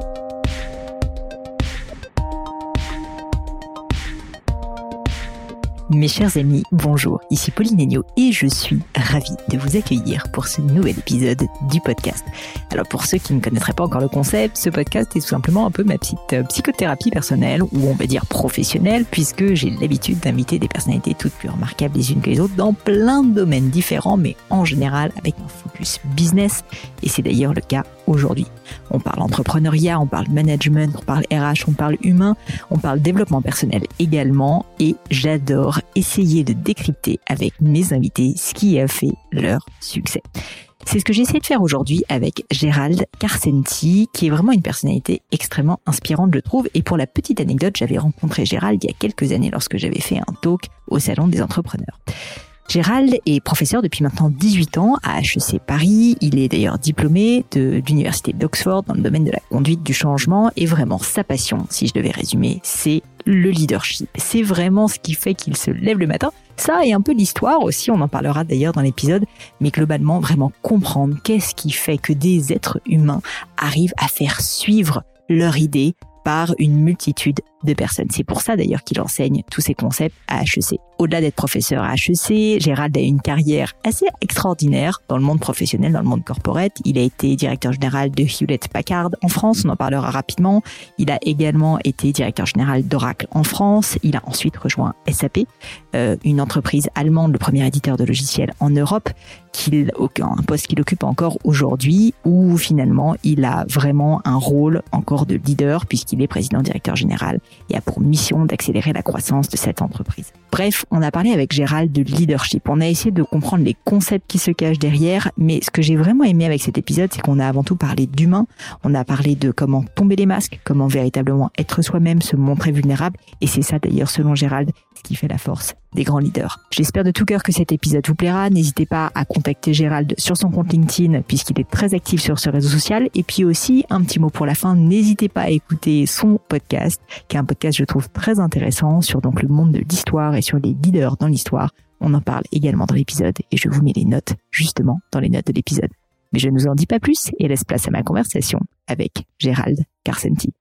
thank you Mes chers amis, bonjour, ici Pauline Agneau et je suis ravie de vous accueillir pour ce nouvel épisode du podcast. Alors pour ceux qui ne connaîtraient pas encore le concept, ce podcast est tout simplement un peu ma petite euh, psychothérapie personnelle ou on va dire professionnelle puisque j'ai l'habitude d'inviter des personnalités toutes plus remarquables les unes que les autres dans plein de domaines différents mais en général avec un focus business et c'est d'ailleurs le cas aujourd'hui. On parle entrepreneuriat, on parle management, on parle RH, on parle humain, on parle développement personnel également et j'adore essayer de décrypter avec mes invités ce qui a fait leur succès. C'est ce que j'essaie de faire aujourd'hui avec Gérald Carcenti, qui est vraiment une personnalité extrêmement inspirante, je trouve. Et pour la petite anecdote, j'avais rencontré Gérald il y a quelques années lorsque j'avais fait un talk au Salon des entrepreneurs. Gérald est professeur depuis maintenant 18 ans à HEC Paris. Il est d'ailleurs diplômé de, l'université d'Oxford dans le domaine de la conduite du changement et vraiment sa passion, si je devais résumer, c'est le leadership. C'est vraiment ce qui fait qu'il se lève le matin. Ça et un peu l'histoire aussi, on en parlera d'ailleurs dans l'épisode, mais globalement vraiment comprendre qu'est-ce qui fait que des êtres humains arrivent à faire suivre leur idée par une multitude de personnes. C'est pour ça d'ailleurs qu'il enseigne tous ces concepts à HEC. Au-delà d'être professeur à HEC, Gérald a une carrière assez extraordinaire dans le monde professionnel, dans le monde corporate. Il a été directeur général de Hewlett Packard en France, on en parlera rapidement. Il a également été directeur général d'Oracle en France. Il a ensuite rejoint SAP, euh, une entreprise allemande, le premier éditeur de logiciels en Europe, qu'il, un poste qu'il occupe encore aujourd'hui, où finalement il a vraiment un rôle encore de leader puisqu'il est président directeur général et a pour mission d'accélérer la croissance de cette entreprise. Bref, on a parlé avec Gérald de leadership. On a essayé de comprendre les concepts qui se cachent derrière, mais ce que j'ai vraiment aimé avec cet épisode, c'est qu'on a avant tout parlé d'humain. On a parlé de comment tomber les masques, comment véritablement être soi-même, se montrer vulnérable. Et c'est ça d'ailleurs, selon Gérald, ce qui fait la force des grands leaders. J'espère de tout cœur que cet épisode vous plaira. N'hésitez pas à contacter Gérald sur son compte LinkedIn puisqu'il est très actif sur ce réseau social. Et puis aussi, un petit mot pour la fin, n'hésitez pas à écouter son podcast, qui est un podcast je trouve très intéressant sur le monde de l'histoire et sur les leaders dans l'histoire. On en parle également dans l'épisode et je vous mets les notes justement dans les notes de l'épisode. Mais je ne vous en dis pas plus et laisse place à ma conversation avec Gérald Carcenti.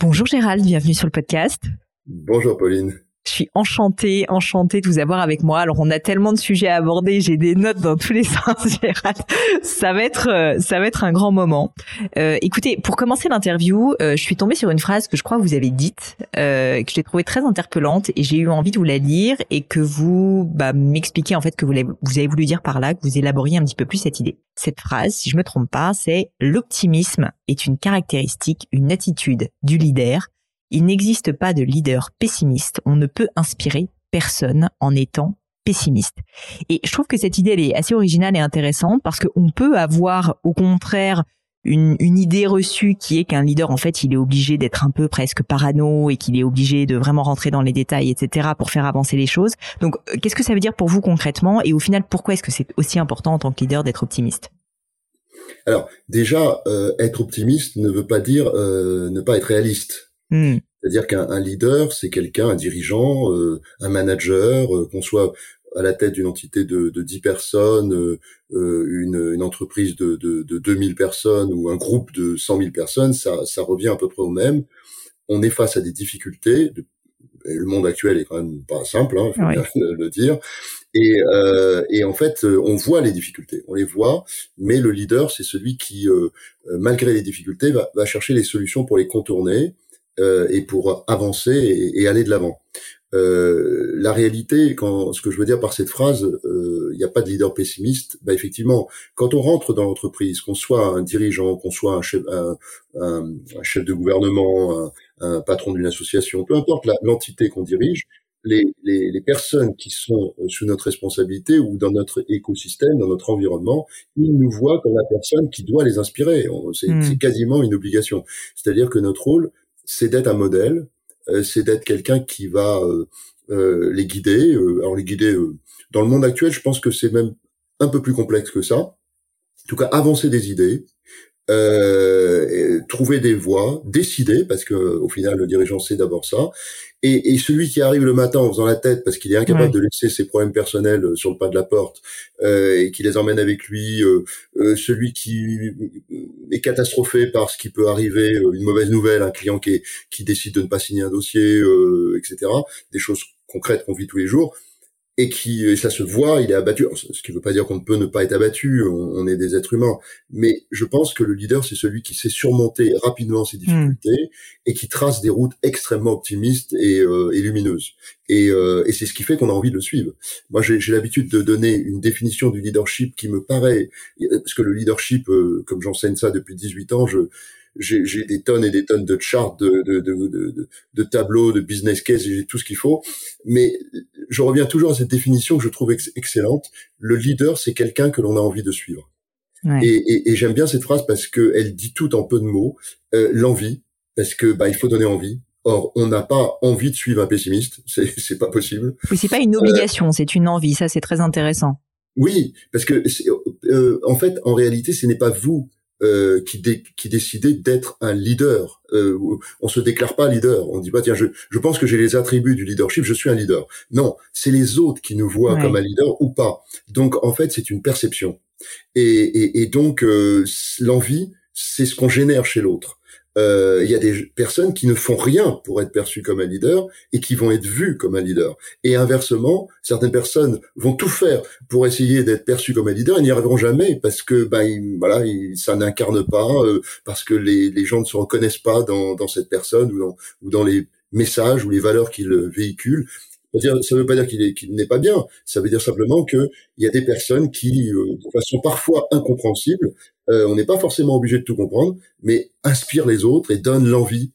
Bonjour Gérald, bienvenue sur le podcast. Bonjour Pauline. Je suis enchantée, enchantée de vous avoir avec moi. Alors on a tellement de sujets à aborder, j'ai des notes dans tous les sens, Gérald. Ça va être, euh, ça va être un grand moment. Euh, écoutez, pour commencer l'interview, euh, je suis tombée sur une phrase que je crois que vous avez dite, euh, que j'ai trouvée très interpellante et j'ai eu envie de vous la lire et que vous bah, m'expliquez en fait que vous avez, vous avez voulu dire par là, que vous élaboriez un petit peu plus cette idée. Cette phrase, si je me trompe pas, c'est l'optimisme est une caractéristique, une attitude du leader il n'existe pas de leader pessimiste. On ne peut inspirer personne en étant pessimiste. Et je trouve que cette idée, est assez originale et intéressante parce qu'on peut avoir, au contraire, une, idée reçue qui est qu'un leader, en fait, il est obligé d'être un peu presque parano et qu'il est obligé de vraiment rentrer dans les détails, etc., pour faire avancer les choses. Donc, euh, qu'est-ce que ça veut dire pour vous concrètement? Et au final, pourquoi est-ce que c'est aussi important en tant que leader d'être optimiste? Alors, déjà, euh, être optimiste ne veut pas dire euh, ne pas être réaliste. Hmm. C'est-à-dire qu'un leader, c'est quelqu'un, un dirigeant, euh, un manager, euh, qu'on soit à la tête d'une entité de, de 10 personnes, euh, une, une, entreprise de, de, de 2000 personnes ou un groupe de 100 000 personnes, ça, ça revient à peu près au même. On est face à des difficultés. Et le monde actuel est quand même pas simple, hein, faut bien le, dire. Et, euh, et, en fait, on voit les difficultés, on les voit, mais le leader, c'est celui qui, malgré les difficultés, va, va, chercher les solutions pour les contourner euh, et pour avancer et, aller de l'avant. Euh, la réalité, quand ce que je veux dire par cette phrase, euh, il n'y a pas de leader pessimiste. Bah effectivement, quand on rentre dans l'entreprise, qu'on soit un dirigeant, qu'on soit un chef, un, un, chef de gouvernement, un, un patron d'une association, peu importe l'entité qu'on dirige, les, les, les, personnes qui sont sous notre responsabilité ou dans notre écosystème, dans notre environnement, ils nous voient comme la personne qui doit les inspirer. C'est hmm. quasiment une obligation. C'est-à-dire que notre rôle, c'est d'être un modèle, euh, c'est d'être quelqu'un qui va euh, euh, les guider. alors les guider dans le monde actuel, je pense que c'est même un peu plus complexe que ça. En tout cas, avancer des idées, trouver des voies, décider, parce que au final le dirigeant c'est d'abord ça, et, et, celui qui arrive le matin en faisant la tête parce qu'il est incapable de laisser ses problèmes personnels euh, sur le pas de la porte euh, et qui les emmène avec lui, euh, euh, celui qui est catastrophé par ce qui peut arriver, euh, une mauvaise nouvelle, un client qui, qui décide de ne pas signer un dossier, etc. Des choses concrètes qu'on vit tous les jours et qui et ça se voit, il est abattu. Ce qui ne veut pas dire qu'on ne peut ne pas être abattu, on, est des êtres humains, mais je pense que le leader c'est celui qui sait surmonter rapidement ses difficultés hmm. et qui trace des routes extrêmement optimistes et, euh, et lumineuses. Et, euh, et c'est ce qui fait qu'on a envie de le suivre. Moi, j'ai l'habitude de donner une définition du leadership qui me paraît, parce que le leadership, euh, comme j'enseigne ça depuis 18 ans, je j'ai des tonnes et des tonnes de charts, de, de, de, de, tableaux, de business case, j'ai tout ce qu'il faut. Mais je reviens toujours à cette définition que je trouve excellente. Le leader, c'est quelqu'un que l'on a envie de suivre. Et, et, et j'aime bien cette phrase parce que elle dit tout en peu de mots. Euh, L'envie, parce que bah il faut donner envie. Or, on n'a pas envie de suivre un pessimiste, c'est c'est pas possible. Oui, c'est pas une obligation, c'est une envie. Ça, c'est très intéressant. Oui, parce que euh, en fait, en réalité, ce n'est pas vous euh, qui, qui décidait d'être un leader. Euh, on se déclare pas leader. On dit pas tiens je, je pense que j'ai les attributs du leadership, je suis un leader. Non, c'est les autres qui nous voient comme un leader ou pas. Donc en fait c'est une perception. Et, et, et donc euh, l'envie c'est ce qu'on génère chez l'autre il y a des personnes qui ne font rien pour être perçues comme un leader et qui vont être vues comme un leader. Et inversement, certaines personnes vont tout faire pour essayer d'être perçues comme un leader et n'y arriveront jamais parce que ben voilà, ça n'incarne pas, euh, parce que les, les gens ne se reconnaissent pas dans, dans cette personne ou dans, ou dans les messages ou les valeurs qu'il véhicule. Ça ne veut pas dire qu'il n'est pas bien. Ça veut dire simplement qu'il y a des personnes qui, euh, de façon parfois incompréhensible, euh, on n'est pas forcément obligé de tout comprendre, mais inspirent les autres et donnent l'envie,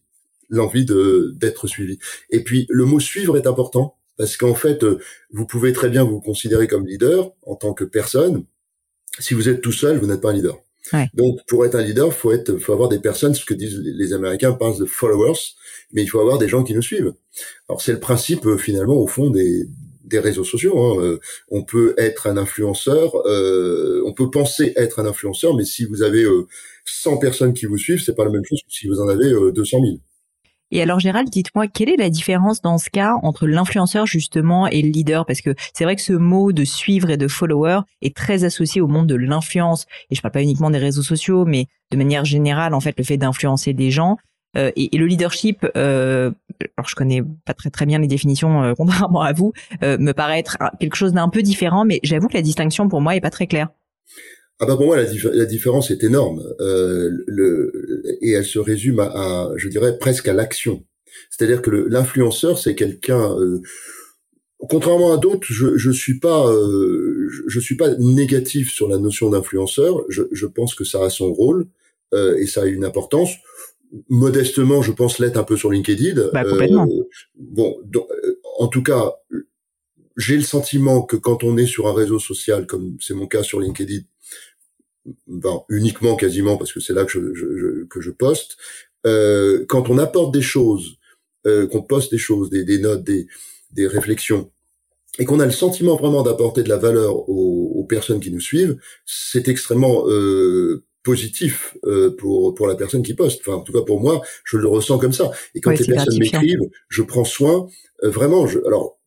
l'envie d'être suivi. Et puis le mot suivre est important parce qu'en fait, euh, vous pouvez très bien vous considérer comme leader en tant que personne. Si vous êtes tout seul, vous n'êtes pas un leader. Donc, pour être un leader, faut être, faut avoir des personnes, ce que disent les Américains, parlent de followers, mais il faut avoir des gens qui nous suivent. Alors, c'est le principe euh, finalement au fond des, des réseaux sociaux. Hein. Euh, on peut être un influenceur, euh, on peut penser être un influenceur, mais si vous avez 100 personnes qui vous suivent, c'est pas la même chose que si vous en avez 200 000. Et alors Gérald, dites-moi quelle est la différence dans ce cas entre l'influenceur justement et le leader? Parce que c'est vrai que ce mot de suivre et de follower est très associé au monde de l'influence. Et je parle pas uniquement des réseaux sociaux mais de manière générale en fait le fait d'influencer des gens. Euh, et, le leadership euh, alors je connais pas très très bien les définitions euh, contrairement à vous me paraît être quelque chose d'un peu différent mais j'avoue que la distinction pour moi est pas très claire. Ah bah pour moi la, différence est énorme euh, le, et elle se résume à, je dirais presque à l'action. C'est-à-dire que l'influenceur c'est quelqu'un euh, contrairement à d'autres je je suis pas euh, je, suis pas négatif sur la notion d'influenceur. Je, je pense que ça a son rôle euh, et ça a une importance. Modestement, je pense l'être un peu sur LinkedIn. Bah, complètement. bon, en tout cas, j'ai le sentiment que quand on est sur un réseau social, comme c'est mon cas sur LinkedIn, ben, uniquement quasiment parce que c'est là que je, je, que je poste, euh, quand on apporte des choses, euh, qu'on poste des choses, des, des notes, des, des réflexions, et qu'on a le sentiment vraiment d'apporter de la valeur aux, aux, personnes qui nous suivent, c'est extrêmement euh, positif euh, pour pour la personne qui poste. Enfin, en tout cas pour moi, je le ressens comme ça. Et quand les personnes m'écrivent, je prends soin euh, vraiment. Je, alors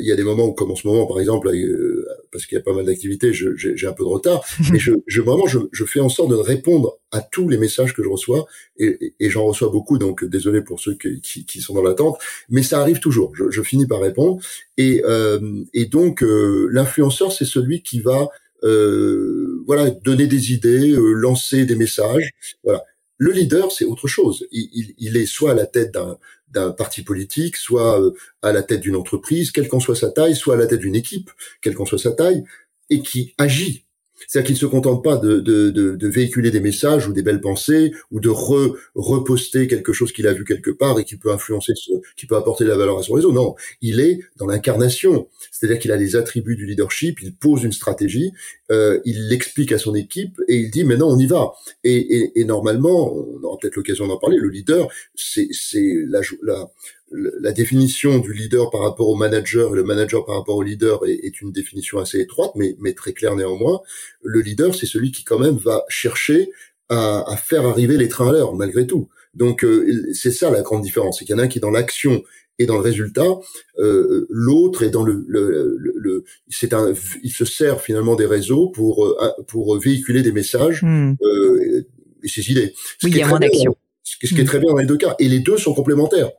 il y a des moments comme en ce moment, par exemple, euh, parce qu'il y a pas mal d'activités, j'ai un peu de retard, mais je, je vraiment, je, je, fais en sorte de répondre à tous les messages que je reçois, et, et j'en reçois beaucoup, donc désolé pour ceux qui, qui, sont dans l'attente, mais ça arrive toujours. Je, je finis par répondre, et, euh, et donc euh, l'influenceur, c'est celui qui va, euh, voilà, donner des idées, lancer des messages, voilà. Le leader, c'est autre chose. Il, il, il, est soit à la tête d'un d'un parti politique, soit euh, à la tête d'une entreprise, quelle qu'en soit sa taille, soit à la tête d'une équipe, quelle qu'en soit sa taille, et qui agit. C'est-à-dire qu'il ne se contente pas de, de, de, véhiculer des messages ou des belles pensées ou de re, reposter quelque chose qu'il a vu quelque part et qui peut influencer, qui peut apporter de la valeur à son réseau. Non, il est dans l'incarnation. C'est-à-dire qu'il a les attributs du leadership, il pose une stratégie, euh, il l'explique à son équipe et il dit maintenant on y va. Et, et, et normalement, on aura peut-être l'occasion d'en parler, le leader, c'est la, la, la définition du leader par rapport au manager et le manager par rapport au leader est, une définition assez étroite, mais, mais très claire néanmoins. Le leader, c'est celui qui quand même va chercher à, à, faire arriver les trains à l'heure malgré tout. Donc c'est ça la grande différence, c'est qu'il y en a un qui est dans l'action et dans le résultat, euh, l'autre est dans le, le, le, c'est un, il se sert finalement des réseaux pour euh, pour véhiculer des messages hmm. euh, et ses idées. oui, il y a moins d'action. Ce, qui est hmm. très bien dans les deux cas, et les deux sont complémentaires.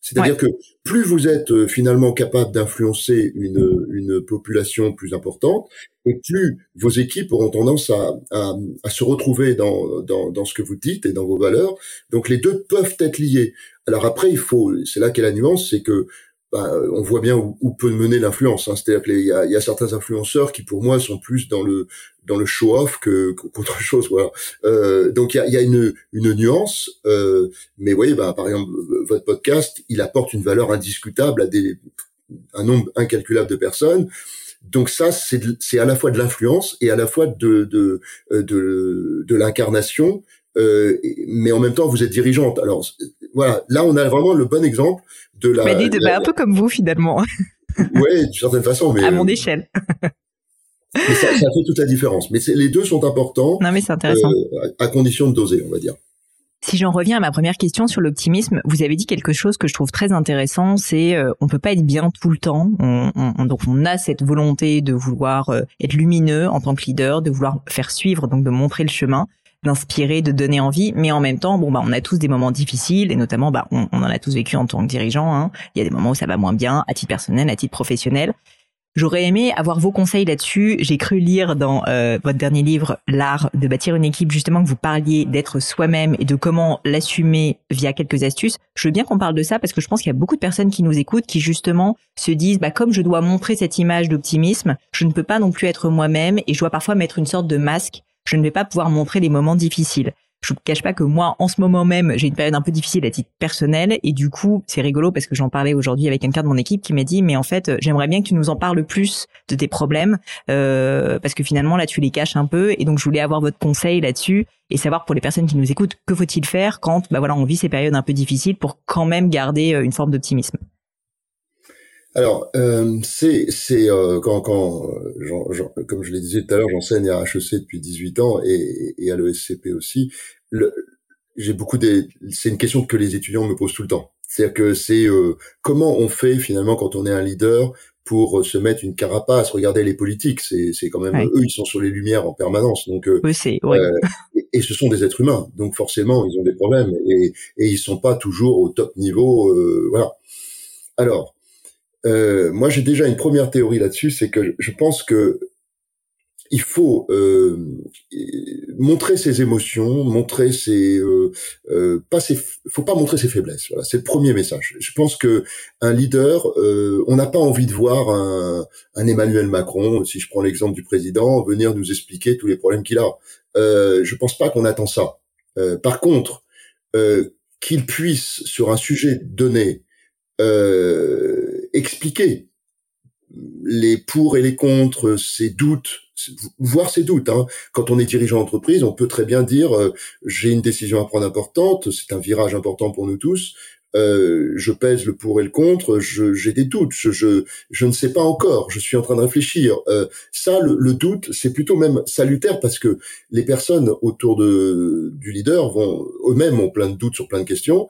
C'est-à-dire que plus vous êtes euh, finalement capable d'influencer une, une population plus importante, et plus vos équipes auront tendance à, à, à se retrouver dans, dans, dans, ce que vous dites et dans vos valeurs. Donc les deux peuvent être liés. Alors après, il faut, c'est là qu'est la nuance, c'est que bah, on voit bien où, peut mener l'influence. Hein. C'est-à-dire y a, y a, certains influenceurs qui, pour moi, sont plus dans le dans le show-off que qu'autre chose. Voilà. Euh, donc il y a, y a, une, une nuance, euh, mais voyez, bah, par exemple, votre podcast, il apporte une valeur indiscutable à des un nombre incalculable de personnes. Donc ça, c'est c'est à la fois de l'influence et à la fois de de de, de l'incarnation euh, mais en même temps vous êtes dirigeante. Alors voilà, là on a vraiment le bon exemple de la. Bah, bah un peu comme vous finalement. ouais, d'une certaine façon, mais à mon échelle. mais ça, ça, fait toute la différence. Mais les deux sont importants. Non mais c'est intéressant. Euh, à condition de doser, on va dire. Si j'en reviens à ma première question sur l'optimisme, vous avez dit quelque chose que je trouve très intéressant, c'est euh, on peut pas être bien tout le temps. On, on, donc on a cette volonté de vouloir euh, être lumineux en tant que leader, de vouloir faire suivre, donc de montrer le chemin d'inspirer, de donner envie, mais en même temps, bon bah on a tous des moments difficiles et notamment bah on, en a tous vécu en tant que dirigeant. Hein. Il y a des moments où ça va moins bien, à titre personnel, à titre professionnel. J'aurais aimé avoir vos conseils là-dessus. J'ai cru lire dans euh, votre dernier livre, L'art de bâtir une équipe, justement que vous parliez d'être soi-même et de comment l'assumer via quelques astuces. Je veux bien qu'on parle de ça parce que je pense qu'il y a beaucoup de personnes qui nous écoutent qui justement se disent, bah comme je dois montrer cette image d'optimisme, je ne peux pas non plus être moi-même et je dois parfois mettre une sorte de masque je ne vais pas pouvoir montrer les moments difficiles. Je ne cache pas que moi, en ce moment même, j'ai une période un peu difficile à titre personnel et du coup, c'est rigolo parce que j'en parlais aujourd'hui avec quelqu'un de mon équipe qui m'a dit, mais en fait, j'aimerais bien que tu nous en parles plus de tes problèmes euh, parce que finalement là, tu les caches un peu et donc je voulais avoir votre conseil là-dessus et savoir pour les personnes qui nous écoutent, que faut-il faire quand, bah voilà, on vit ces périodes un peu difficiles pour quand même garder euh, une forme d'optimisme? Alors, euh, c'est c'est euh, quand quand euh, comme je l'ai dit tout à l'heure, j'enseigne à HEC depuis 18 ans et, et à l'ESCP aussi. J'ai beaucoup des c'est une question que les étudiants me posent tout le temps. C'est-à-dire que c'est euh, comment on fait finalement quand on est un leader pour se mettre une carapace, regarder les politiques, c'est c'est quand même eux ils sont sur les lumières en permanence. Donc oui, c'est et, et, ce sont des êtres humains, donc forcément ils ont des problèmes et et ils sont pas toujours au top niveau voilà. Alors, euh, moi, j'ai déjà une première théorie là-dessus, c'est que je pense que il faut euh, montrer ses émotions, montrer ses, euh, euh, pas ses, faut pas montrer ses faiblesses. Voilà, c'est le premier message. Je pense que un leader, euh, on n'a pas envie de voir un, un, Emmanuel Macron, si je prends l'exemple du président, venir nous expliquer tous les problèmes qu'il a. Euh, je pense pas qu'on attend ça. Euh, par contre, qu'il puisse sur un sujet donné expliquer les pour et les contre, ses doutes, voir ses doutes. Hein. Quand on est dirigeant d'entreprise, on peut très bien dire euh, j'ai une décision à prendre importante, c'est un virage important pour nous tous. Euh, je pèse le pour et le contre, j'ai des doutes, je, je, je, ne sais pas encore, je suis en train de réfléchir. Euh, ça, le, le doute, c'est plutôt même salutaire parce que les personnes autour de, du leader vont eux-mêmes ont plein de doutes sur plein de questions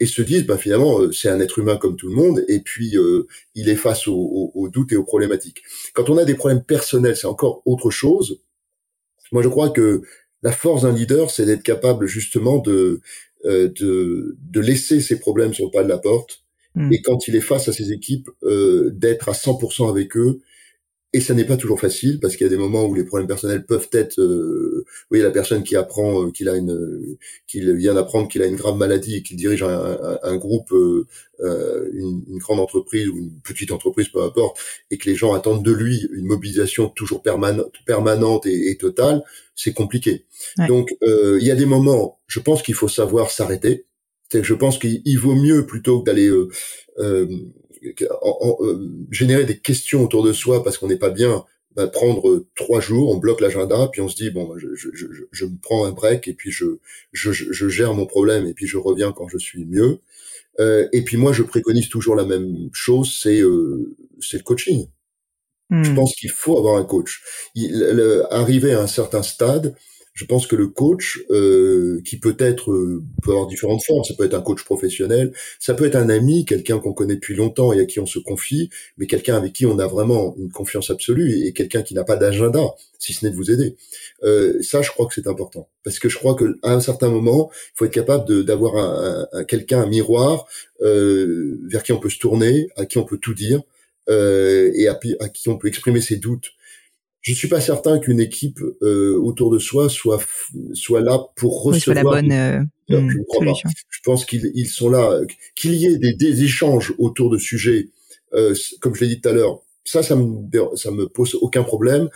et se disent bah finalement euh, c'est un être humain comme tout le monde et puis euh, il est face aux, doutes et aux problématiques. Quand on a des problèmes personnels, c'est encore autre chose. Moi je crois que la force d'un leader, c'est d'être capable justement de, euh, de de laisser ses problèmes sur le pas de la porte hmm. et quand il est face à ses équipes, d'être à 100% avec eux et ça n'est pas toujours facile parce qu'il y a des moments où les problèmes personnels peuvent être, euh, oui, la personne qui apprend euh, qu'il a une, qu'il vient d'apprendre qu'il a une grave maladie et qu'il dirige un, un, groupe, euh, euh, une, une, grande entreprise ou une petite entreprise, peu importe, et que les gens attendent de lui une mobilisation toujours permanente, permanente et, et totale, c'est compliqué. Donc, euh, il y a des moments, je pense qu'il faut savoir s'arrêter. Que je pense qu'il vaut mieux plutôt que d'aller euh, en, euh, générer des questions autour de soi parce qu'on n'est pas bien, bah, prendre trois jours, on bloque l'agenda, puis on se dit bon, je, je, je, je, me prends un break et puis je, je, je, gère mon problème et puis je reviens quand je suis mieux. Euh, et puis moi, je préconise toujours la même chose, c'est euh, c'est le coaching. Je hmm. pense qu'il faut avoir un coach. Il, arriver à un certain stade, Je pense que le coach, euh, qui peut être euh, peut avoir différentes formes, ça peut être un coach professionnel, ça peut être un ami, quelqu'un qu'on connaît depuis longtemps et à qui on se confie, mais quelqu'un avec qui on a vraiment une confiance absolue et quelqu'un qui n'a pas d'agenda, si ce n'est de vous aider. Euh, ça, je crois que c'est important parce que je crois que à un certain moment, il faut être capable d'avoir un, un, quelqu'un, un miroir euh, vers qui on peut se tourner, à qui on peut tout dire euh, et à, à qui on peut exprimer ses doutes je suis pas certain qu'une équipe euh, autour de soi soit soit là pour recevoir. la bonne euh, je, hmm, je, pense qu'ils ils sont là, qu'il y ait des, des, échanges autour de sujets, euh, comme je l'ai dit tout à l'heure. Ça, ça me ça me pose aucun problème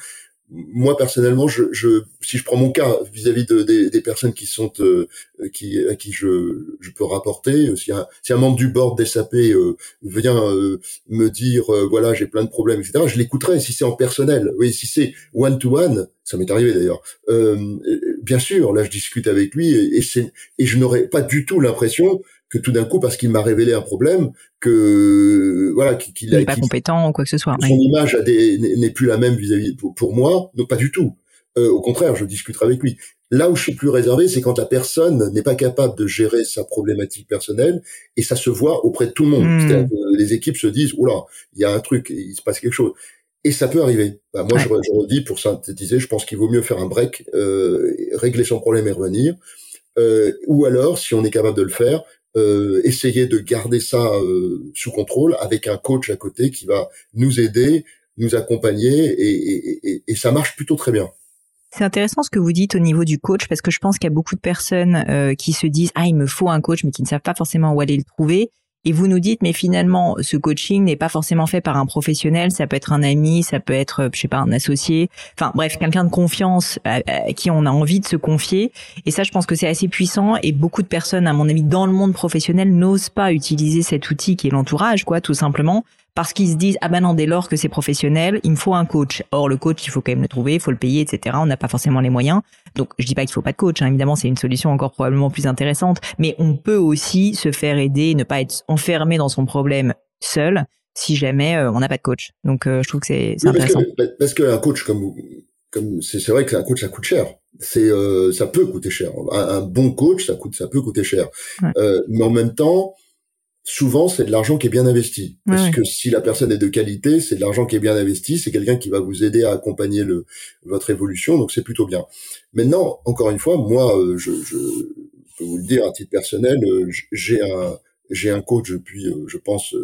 moi personnellement, je, je, si je prends mon cas vis-à-vis de, des, personnes qui sont euh, qui à qui je, je peux rapporter, si un, si un membre du board des SAP euh, vient euh, me dire voilà j'ai plein de problèmes etc, je l'écouterai si c'est en personnel. Oui, si c'est one to one, ça m'est arrivé d'ailleurs. bien sûr, là je discute avec lui et, et et je n'aurais pas du tout l'impression que tout d'un coup, parce qu'il m'a révélé un problème, que voilà, qu'il n'est pas compétent ou quoi que ce soit. Son image n'est plus la même vis-à-vis pour, moi, donc pas du tout. Euh, au contraire, je discuterai avec lui. Là où je suis plus réservé, c'est quand la personne n'est pas capable de gérer sa problématique personnelle et ça se voit auprès de tout le monde. Hmm. les équipes se disent, oula, il y a un truc, il se passe quelque chose. Et ça peut arriver. Bah, moi, je, je, redis, pour synthétiser, je pense qu'il vaut mieux faire un break, euh, régler son problème et revenir. Euh, ou alors, si on est capable de le faire, euh, essayer de garder ça euh, sous contrôle avec un coach à côté qui va nous aider, nous accompagner et, et, ça marche plutôt très bien. C'est intéressant ce que vous dites au niveau du coach parce que je pense qu'il y a beaucoup de personnes euh, qui se disent ah il me faut un coach mais qui ne savent pas forcément où aller le trouver et vous nous dites, mais finalement, ce coaching n'est pas forcément fait par un professionnel. Ça peut être un ami, ça peut être, je sais pas, un associé. Enfin, bref, quelqu'un de confiance à, qui on a envie de se confier. Et ça, je pense que c'est assez puissant. Et beaucoup de personnes, à mon avis, dans le monde professionnel, n'osent pas utiliser cet outil qui est l'entourage, quoi, tout simplement, parce qu'ils se disent ah ben non dès lors que c'est professionnel il me faut un coach. Or le coach il faut quand même le trouver il faut le payer etc on n'a pas forcément les moyens. Donc je dis pas qu'il faut pas de coach hein. évidemment c'est une solution encore probablement plus intéressante. Mais on peut aussi se faire aider ne pas être enfermé dans son problème seul si jamais euh, on n'a pas de coach. Donc euh, je trouve que c'est intéressant parce que, un coach comme comme c'est vrai que un coach ça coûte cher. C'est euh, ça peut coûter cher. Un, bon coach ça coûte ça peut coûter cher. Mais en même temps souvent c'est de l'argent qui est bien investi. Parce que si la personne est de qualité, c'est de l'argent qui est bien investi, c'est quelqu'un qui va vous aider à accompagner le, votre évolution, donc c'est plutôt bien. Maintenant, encore une fois, moi, euh, je, je peux vous le dire à titre personnel, euh, j'ai un j'ai un coach depuis, euh, je pense.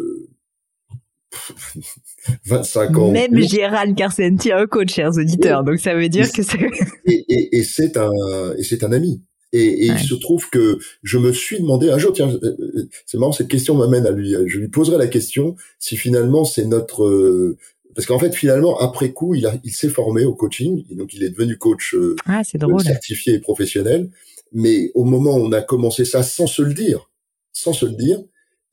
25 ans. Même Gérald Carcenti a un coach, chers auditeurs. Donc ça veut dire que c'est. et, et, et c'est un et c'est un ami. Et, il se trouve que je me suis demandé un jour, tiens, euh, euh, c'est marrant, cette question m'amène à lui, je lui poserai la question si finalement c'est notre, euh, parce qu'en fait finalement après coup il a, il s'est formé au coaching, donc il est devenu coach ah, certifié et professionnel. Mais au moment où on a commencé ça sans se le dire, sans se le dire,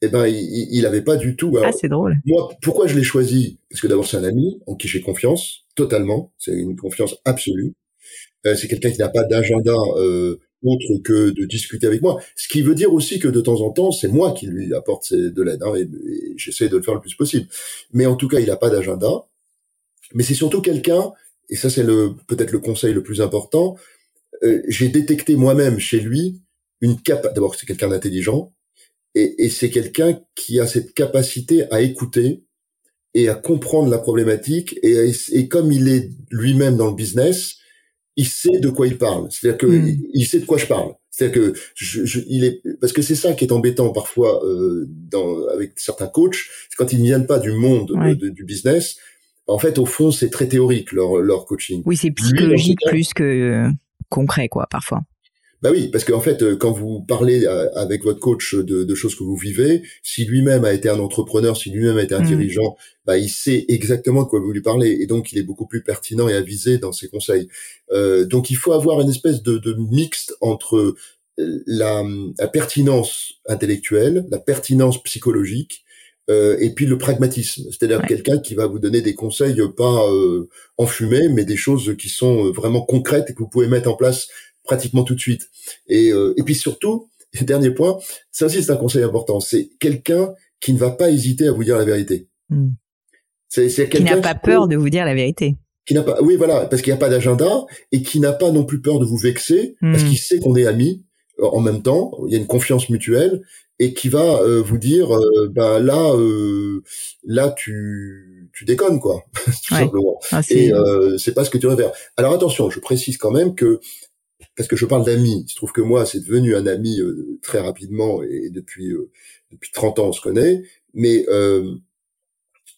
eh ben il, il avait pas du tout. ah c'est drôle. Moi, pourquoi je l'ai choisi? Parce que d'abord c'est un ami en qui j'ai confiance totalement, c'est une confiance absolue. c'est quelqu'un qui n'a pas d'agenda euh, autre que de discuter avec moi. Ce qui veut dire aussi que de temps en temps, c'est moi qui lui apporte de l'aide, hein, et, j'essaie de le faire le plus possible. Mais en tout cas, il n'a pas d'agenda. Mais c'est surtout quelqu'un, et ça c'est le peut-être le conseil le plus important. Euh, j'ai détecté moi-même chez lui une capacité. D'abord, c'est quelqu'un d'intelligent, et, c'est quelqu'un qui a cette capacité à écouter et à comprendre la problématique. Et comme il est lui-même dans le business, il sait de quoi il parle. C'est-à-dire que hmm. il sait de quoi je parle. C'est-à-dire que je, je, il est parce que c'est ça qui est embêtant parfois euh, dans, avec certains coachs, c'est quand ils ne viennent pas du monde du business. En fait, au fond, c'est très théorique leur leur coaching. Oui, c'est psychologique plus que euh, concret, quoi, parfois. Bah oui, parce qu'en fait, euh, quand vous parlez euh, avec votre coach de, de choses que vous vivez, si lui-même a été un entrepreneur, si lui-même a été un mm. dirigeant, bah il sait exactement de quoi vous lui parlez, et donc il est beaucoup plus pertinent et avisé dans ses conseils. Euh, donc il faut avoir une espèce de, de mixte entre la, la, pertinence intellectuelle, la pertinence psychologique, euh, et puis le pragmatisme, c'est-à-dire quelqu'un qui va vous donner des conseils pas euh, enfumés, mais des choses qui sont vraiment concrètes et que vous pouvez mettre en place pratiquement tout de suite. Et, euh, et puis surtout, dernier point, ça aussi c'est un conseil important, c'est quelqu'un qui ne va pas hésiter à vous dire la vérité. Hmm. C'est, qui n'a pas peur de vous dire la vérité. qui n'a pas, oui, voilà, parce qu'il n'y a pas d'agenda et qui n'a pas non plus peur de vous vexer parce hmm. qu'il sait qu'on est amis euh, en même temps. Il y a une confiance mutuelle et qui va euh, vous dire, ben là, là, tu, tu déconnes quoi, tout simplement. Ah, et c'est pas ce que tu veux faire. Alors attention, je précise quand même que parce que je parle d'amis. Il se trouve que moi, c'est devenu un ami très rapidement et depuis depuis 30 ans, on se connaît. Mais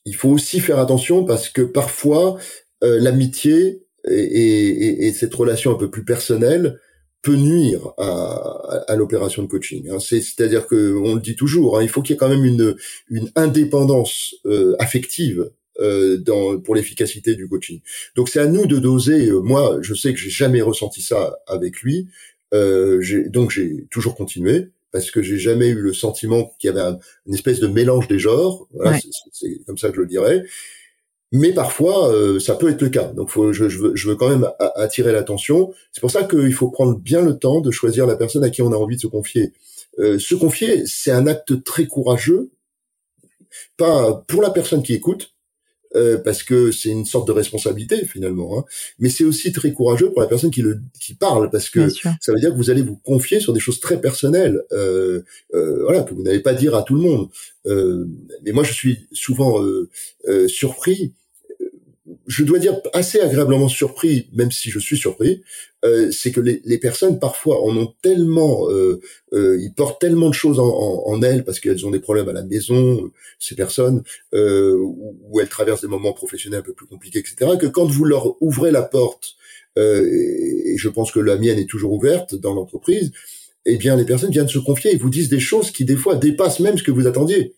il faut aussi faire attention parce que parfois euh, l'amitié et, cette relation un peu plus personnelle peut nuire à, l'opération de coaching. Hein. C'est-à-dire que on le dit toujours, hein, il faut qu'il y ait quand même une, une indépendance euh, affective euh, dans, pour l'efficacité du coaching. Donc c'est à nous de doser. moi, je sais que j'ai jamais ressenti ça avec lui, donc j'ai toujours continué parce que j'ai jamais eu le sentiment qu'il y avait une espèce de mélange des genres. C'est comme ça que je le dirais. Mais parfois, euh, ça peut être le cas. Donc, faut, je, je, veux, je, veux, quand même attirer l'attention. C'est pour ça qu'il faut prendre bien le temps de choisir la personne à qui on a envie de se confier. Euh, se confier, c'est un acte très courageux, pas pour la personne qui écoute, euh, parce que c'est une sorte de responsabilité finalement. Hein. Mais c'est aussi très courageux pour la personne qui le qui parle, parce que ça veut dire que vous allez vous confier sur des choses très personnelles, euh, euh, voilà, que vous n'allez pas dire à tout le monde. Euh, mais moi, je suis souvent euh, surpris je dois dire assez agréablement surpris, même si je suis surpris, euh, c'est que les, les, personnes parfois en ont tellement, euh, euh, ils portent tellement de choses en, en, elles parce qu'elles ont des problèmes à la maison, ces personnes, euh, où, elles traversent des moments professionnels un peu plus compliqués, etc. Que quand vous leur ouvrez la porte, euh, et je pense que la mienne est toujours ouverte dans l'entreprise, eh bien, les personnes viennent se confier et vous disent des choses qui, des fois, dépassent même ce que vous attendiez.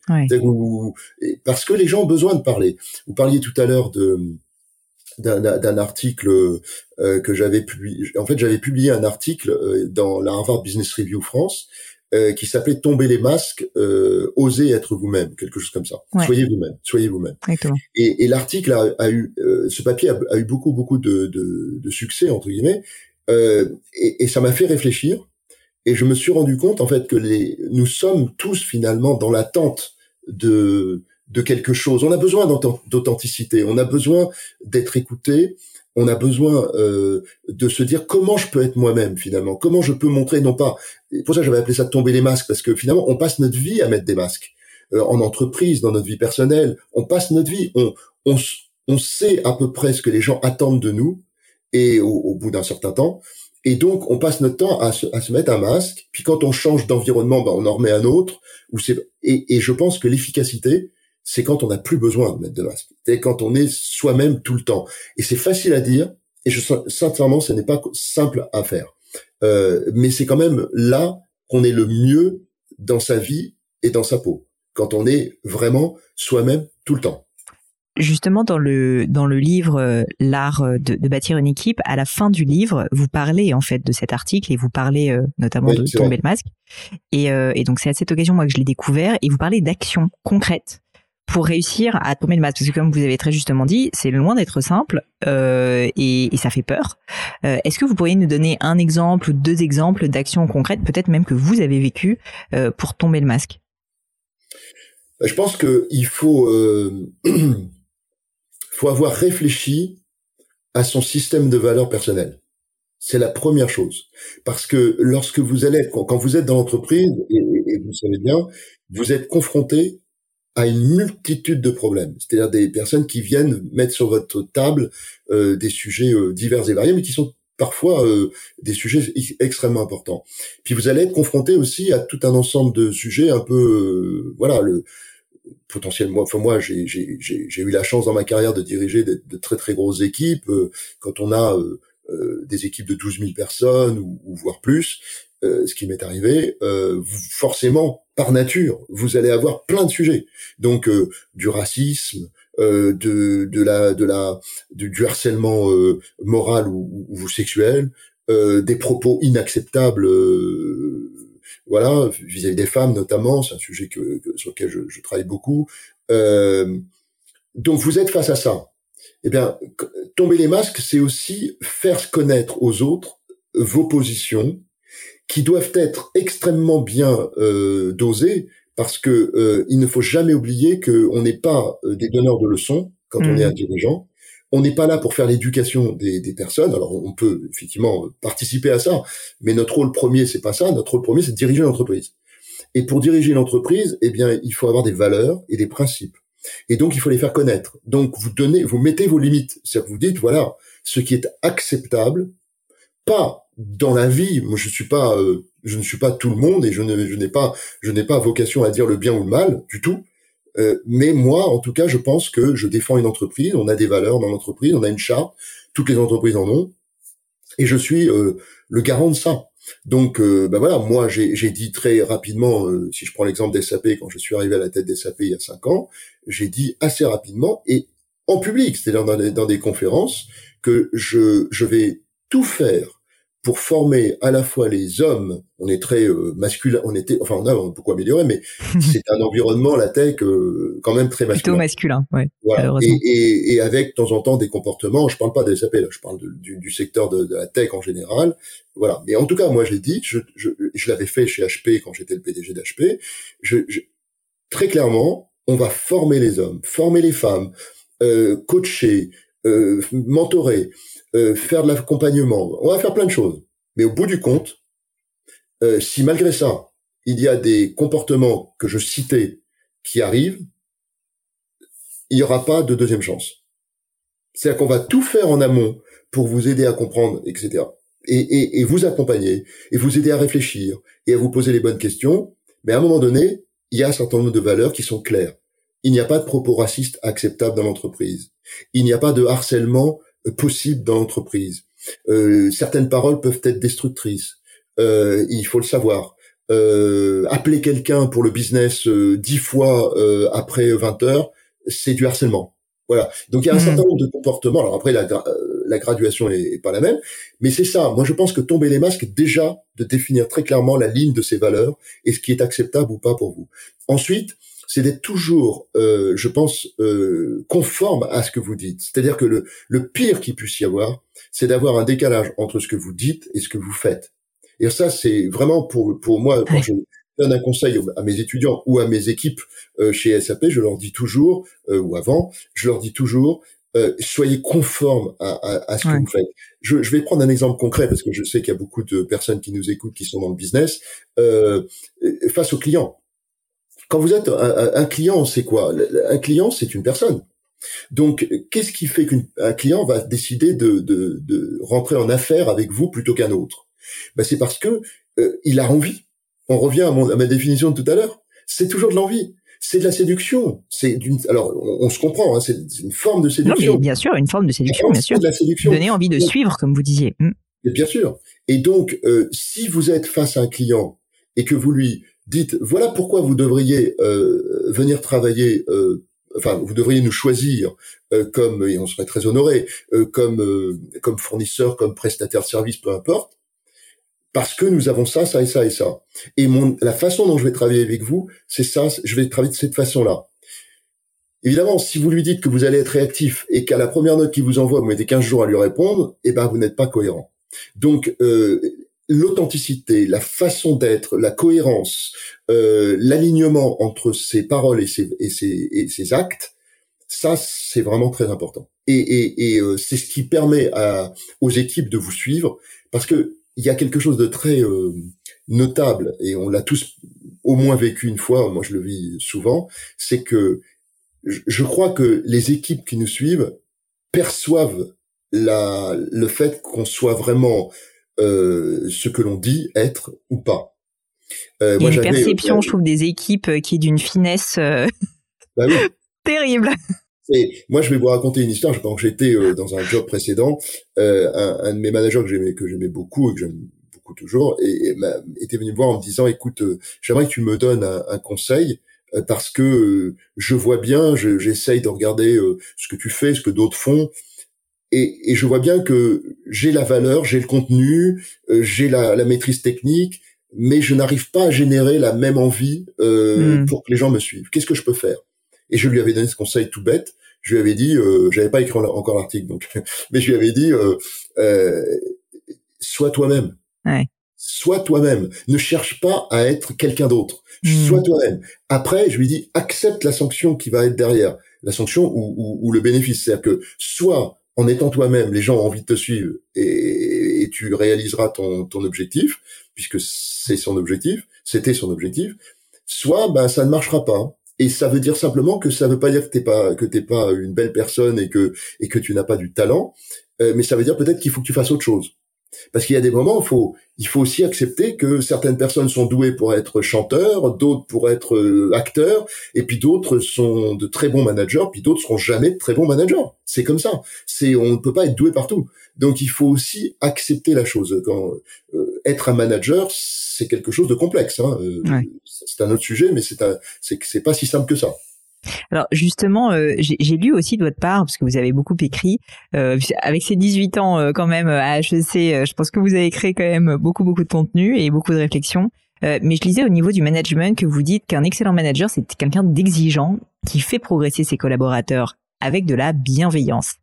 parce que les gens ont besoin de parler. Vous parliez tout à l'heure de d'un article euh, que j'avais publié. En fait, j'avais publié un article euh, dans la Harvard Business Review France euh, qui s'appelait Tomber les masques, euh, osez être vous-même, quelque chose comme ça. Soyez vous-même, soyez vous-même. Et, et l'article a, a, eu, ce papier a, a, eu beaucoup beaucoup de, de, de succès entre guillemets, et, et, ça m'a fait réfléchir. Et je me suis rendu compte en fait que les, nous sommes tous finalement dans l'attente de de quelque chose. On a besoin d'authenticité, on a besoin d'être écouté, on a besoin euh, de se dire comment je peux être moi-même finalement, comment je peux montrer non pas. Pour ça j'avais appelé ça tomber les masques parce que finalement on passe notre vie à mettre des masques euh, en entreprise, dans notre vie personnelle, on passe notre vie, on, on, on sait à peu près ce que les gens attendent de nous et au, bout d'un certain temps. Et donc, on passe notre temps à se, à se mettre un masque. Puis quand on change d'environnement, ben, on en remet un autre. Ou c'est et, et je pense que l'efficacité, c'est quand on n'a plus besoin de mettre de masque. C'est quand on est soi-même tout le temps. Et c'est facile à dire, et je sincèrement, ce n'est pas simple à faire. Euh, mais c'est quand même là qu'on est le mieux dans sa vie et dans sa peau, quand on est vraiment soi-même tout le temps. Justement, dans le dans le livre euh, L'art de, bâtir une équipe, à la fin du livre, vous parlez en fait de cet article et vous parlez euh, notamment de tomber le masque. Et, et donc c'est à cette occasion moi que je l'ai découvert et vous parlez d'actions concrètes pour réussir à tomber le masque Parce que comme vous avez très justement dit, c'est loin d'être simple euh, et, ça fait peur. Euh, est-ce que vous pourriez nous donner un exemple ou deux exemples d'actions concrètes, peut-être même que vous avez vécu euh, pour tomber le masque? Bah, Je pense qu'il faut, faut avoir réfléchi à son système de valeurs personnelles. C'est la première chose. Parce que lorsque vous allez, quand vous êtes dans l'entreprise, et, et vous savez bien, vous êtes confronté à une multitude de problèmes, c'est-à-dire des personnes qui viennent mettre sur votre table euh, des sujets euh, divers et variés, mais qui sont parfois euh, des sujets extrêmement importants. Puis vous allez être confronté aussi à tout un ensemble de sujets un peu, voilà, le potentiellement. Enfin moi, j'ai eu la chance dans ma carrière de diriger de, très très grosses équipes. quand on a des équipes de 12 000 personnes ou, ou voire plus, ce qui m'est arrivé, forcément par nature, vous allez avoir plein de sujets. Donc euh, du racisme, euh, de, de la de la du harcèlement euh, moral ou, ou, sexuel, des propos inacceptables, voilà vis-à-vis des femmes notamment. C'est un sujet que, sur lequel je, je, travaille beaucoup. donc vous êtes face à ça. Eh bien, tomber les masques, c'est aussi faire connaître aux autres vos positions, qui doivent être extrêmement bien euh, dosés parce que euh, il ne faut jamais oublier qu'on n'est pas euh, des donneurs de leçons quand on est un mmh. dirigeant. on n'est pas là pour faire l'éducation des, des, personnes. Alors on peut effectivement participer à ça, mais notre rôle premier c'est pas ça. Notre rôle premier c'est de diriger l'entreprise. Et pour diriger l'entreprise, eh bien il faut avoir des valeurs et des principes. Et donc il faut les faire connaître. Donc vous donnez, vous mettez vos limites. C'est-à-dire que vous dites voilà ce qui est acceptable, pas dans la vie. Moi je suis pas, euh, je ne suis pas tout le monde et je ne, je n'ai pas, je n'ai pas vocation à dire le bien ou le mal du tout. Euh, mais moi, en tout cas, je pense que je défends une entreprise. On a des valeurs dans l'entreprise, on a une charte. Toutes les entreprises en ont, et je suis euh, le garant de ça. Donc, euh, ben voilà, moi, j'ai dit très rapidement, si je prends l'exemple des SAP, quand je suis arrivé à la tête des SAP il y a cinq ans, j'ai dit assez rapidement et en public, c'est-à-dire dans, dans, des conférences, que je, je vais tout faire pour former à la fois les hommes, on est très euh, masculin, on était, enfin on a beaucoup amélioré, mais c'est un environnement la tech euh, quand même très masculin. Plutôt masculin, ouais. Voilà. Et, et, et, avec de temps en temps des comportements. Je parle pas des SAP là, je parle du, du, secteur de, de, la tech en général. Voilà. Mais en tout cas, moi j'ai dit, je, je, je l'avais fait chez HP quand j'étais le PDG d'HP. Je, je, très clairement, on va former les hommes, former les femmes, euh, coacher, euh, mentorer. Euh, faire de l'accompagnement, on va faire plein de choses. Mais au bout du compte, euh, si malgré ça, il y a des comportements que je citais qui arrivent, il n'y aura pas de deuxième chance. C'est-à-dire qu'on va tout faire en amont pour vous aider à comprendre, etc. Et, et, et, vous accompagner, et vous aider à réfléchir, et à vous poser les bonnes questions. Mais à un moment donné, il y a un certain nombre de valeurs qui sont claires. Il n'y a pas de propos racistes acceptables dans l'entreprise. Il n'y a pas de harcèlement possible dans l'entreprise. Euh, certaines paroles peuvent être destructrices. Euh, il faut le savoir. Euh, appeler quelqu'un pour le business euh, dix fois euh, après 20 heures, c'est du harcèlement. Voilà. Donc il y a un hmm. certain nombre de comportements. Alors après, la, la graduation est, pas la même, mais c'est ça. Moi, je pense que tomber les masques, déjà de définir très clairement la ligne de ces valeurs et ce qui est acceptable ou pas pour vous. Ensuite, c'est d'être toujours, euh, je pense, euh, conforme à ce que vous dites. C'est-à-dire que le, le pire qu'il puisse y avoir, c'est d'avoir un décalage entre ce que vous dites et ce que vous faites. Et ça, c'est vraiment pour pour moi quand je donne un conseil à mes étudiants ou à mes équipes euh, chez SAP, je leur dis toujours ou avant, je leur dis toujours soyez conformes à, à, à ce que vous faites. Je, je, vais prendre un exemple concret parce que je sais qu'il y a beaucoup de personnes qui nous écoutent qui sont dans le business. face aux clients, quand vous êtes un, client, c'est quoi? Un client, c'est une personne. Donc, qu'est-ce qui fait qu'un client va décider de, de, rentrer en affaire avec vous plutôt qu'un autre? Ben, C'est parce que euh, il a envie. On revient à, ma définition de tout à l'heure. C'est toujours de l'envie. C'est de la séduction. C'est d'une. Alors, on, se comprend. Hein, c'est une forme de séduction. Non, bien sûr, une forme de séduction, bien sûr. De la séduction. Donner envie de suivre, comme vous disiez. Hmm. Bien sûr. Et donc, euh, si vous êtes face à un client et que vous lui dites voilà pourquoi vous devriez euh, venir travailler euh, enfin vous devriez nous choisir euh, comme et on serait très honoré comme comme fournisseur comme prestataire de service peu importe parce que nous avons ça ça et ça et ça et mon la façon dont je vais travailler avec vous c'est ça je vais travailler de cette façon là Évidemment, si vous lui dites que vous allez être réactif et qu'à la première note qu'il vous envoie, vous mettez 15 jours à lui répondre, eh ben vous n'êtes pas cohérent. Donc, l'authenticité, la façon d'être, la cohérence, euh, l'alignement entre ses paroles et ses, et ses, et ses actes, ça c'est vraiment très important. Et, et, et euh, c'est ce qui permet à, aux équipes de vous suivre, parce que il y a quelque chose de très euh, notable, et on l'a tous au moins vécu une fois, moi je le vis souvent, c'est que je crois que les équipes qui nous suivent perçoivent la, le fait qu'on soit vraiment euh, ce que l'on dit être ou pas. Euh, a une perception, je trouve, des équipes euh, qui est d'une finesse euh, bah oui. terrible. Et moi, je vais vous raconter une histoire. Quand j'étais dans un job précédent, un, un, de mes managers que j'aimais, que j'aimais beaucoup et que j'aime beaucoup toujours, et, était venu me voir en me disant "Écoute, j'aimerais que tu me donnes un, un conseil." parce que je vois bien, j'essaye de regarder ce que tu fais, ce que d'autres font, et, et, je vois bien que j'ai la valeur, j'ai le contenu, euh, j'ai la, la, maîtrise technique, mais je n'arrive pas à générer la même envie euh, hmm. pour que les gens me suivent. Qu'est-ce que je peux faire? Et je lui avais donné ce conseil tout bête. Je lui avais dit, euh, j'avais pas écrit encore l'article, donc, mais je lui avais dit, euh, euh, sois toi-même. Ouais. Sois toi-même. Ne cherche pas à être quelqu'un d'autre. Hmm. Sois toi-même. Après, je lui dis, accepte la sanction qui va être derrière, la sanction ou, ou, ou le bénéfice. C'est-à-dire que soit en étant toi-même, les gens ont envie de te suivre et, tu réaliseras ton, ton objectif, puisque c'est son objectif, c'était son objectif, soit ben ça ne marchera pas. Et ça veut dire simplement que ça veut pas dire que t'es pas que t'es pas une belle personne et que et que tu n'as pas du talent, euh, mais ça veut dire peut-être qu'il faut que tu fasses autre chose. Parce qu'il y a des moments, il faut, il faut aussi accepter que certaines personnes sont douées pour être chanteurs, d'autres pour être euh, acteurs, et puis d'autres sont de très bons managers, puis d'autres seront jamais de très bons managers. C'est comme ça. C'est, on ne peut pas être doué partout. Donc il faut aussi accepter la chose. Quand euh, être un manager, c'est quelque chose de complexe. Hein. Euh, c'est un autre sujet, mais c'est un, c'est, c'est pas si simple que ça. Alors justement, euh, j'ai lu aussi de votre part, parce que vous avez beaucoup écrit, euh, avec ces 18 ans euh, quand même à HEC, je pense que vous avez créé quand même beaucoup beaucoup de contenu et beaucoup de réflexions. mais je lisais au niveau du management que vous dites qu'un excellent manager, c'est quelqu'un d'exigeant qui fait progresser ses collaborateurs avec de la bienveillance.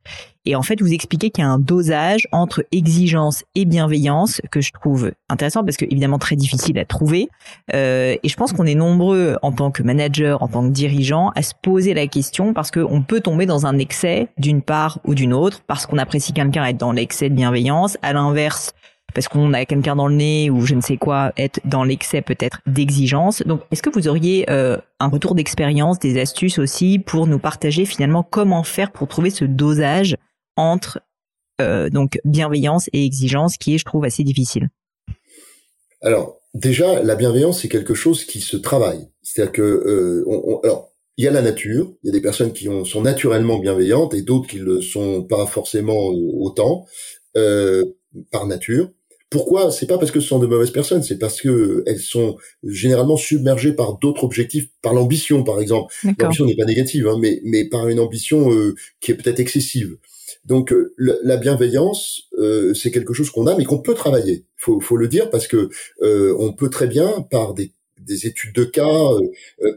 Et en fait, vous expliquez qu'il y a un dosage entre exigence et bienveillance que je trouve intéressant parce que évidemment très difficile à trouver. Euh, et je pense qu'on est nombreux en tant que manager, en tant que dirigeant, à se poser la question parce qu'on peut tomber dans un excès d'une part ou d'une autre parce qu'on apprécie quelqu'un être dans l'excès de bienveillance. À l'inverse, parce qu'on a quelqu'un dans le nez ou je ne sais quoi, être dans l'excès peut-être d'exigence. Donc, est-ce que vous auriez euh, un retour d'expérience, des astuces aussi pour nous partager finalement comment faire pour trouver ce dosage entre euh, donc bienveillance et exigence qui est, je trouve, assez difficile? Alors, déjà, la bienveillance, c'est quelque chose qui se travaille. C'est-à-dire que, euh, alors, il y a la nature, il y a des personnes qui ont, sont naturellement bienveillantes et d'autres qui le sont pas forcément autant par nature. Pourquoi? C'est pas parce que ce sont de mauvaises personnes, c'est parce que elles sont généralement submergées par d'autres objectifs, par l'ambition par exemple. L'ambition n'est pas négative, hein, mais mais par une ambition euh, qui est peut-être excessive. Donc euh, la bienveillance, euh, c'est quelque chose qu'on a, mais qu'on peut travailler. Faut faut le dire parce que on peut très bien par des des études de cas,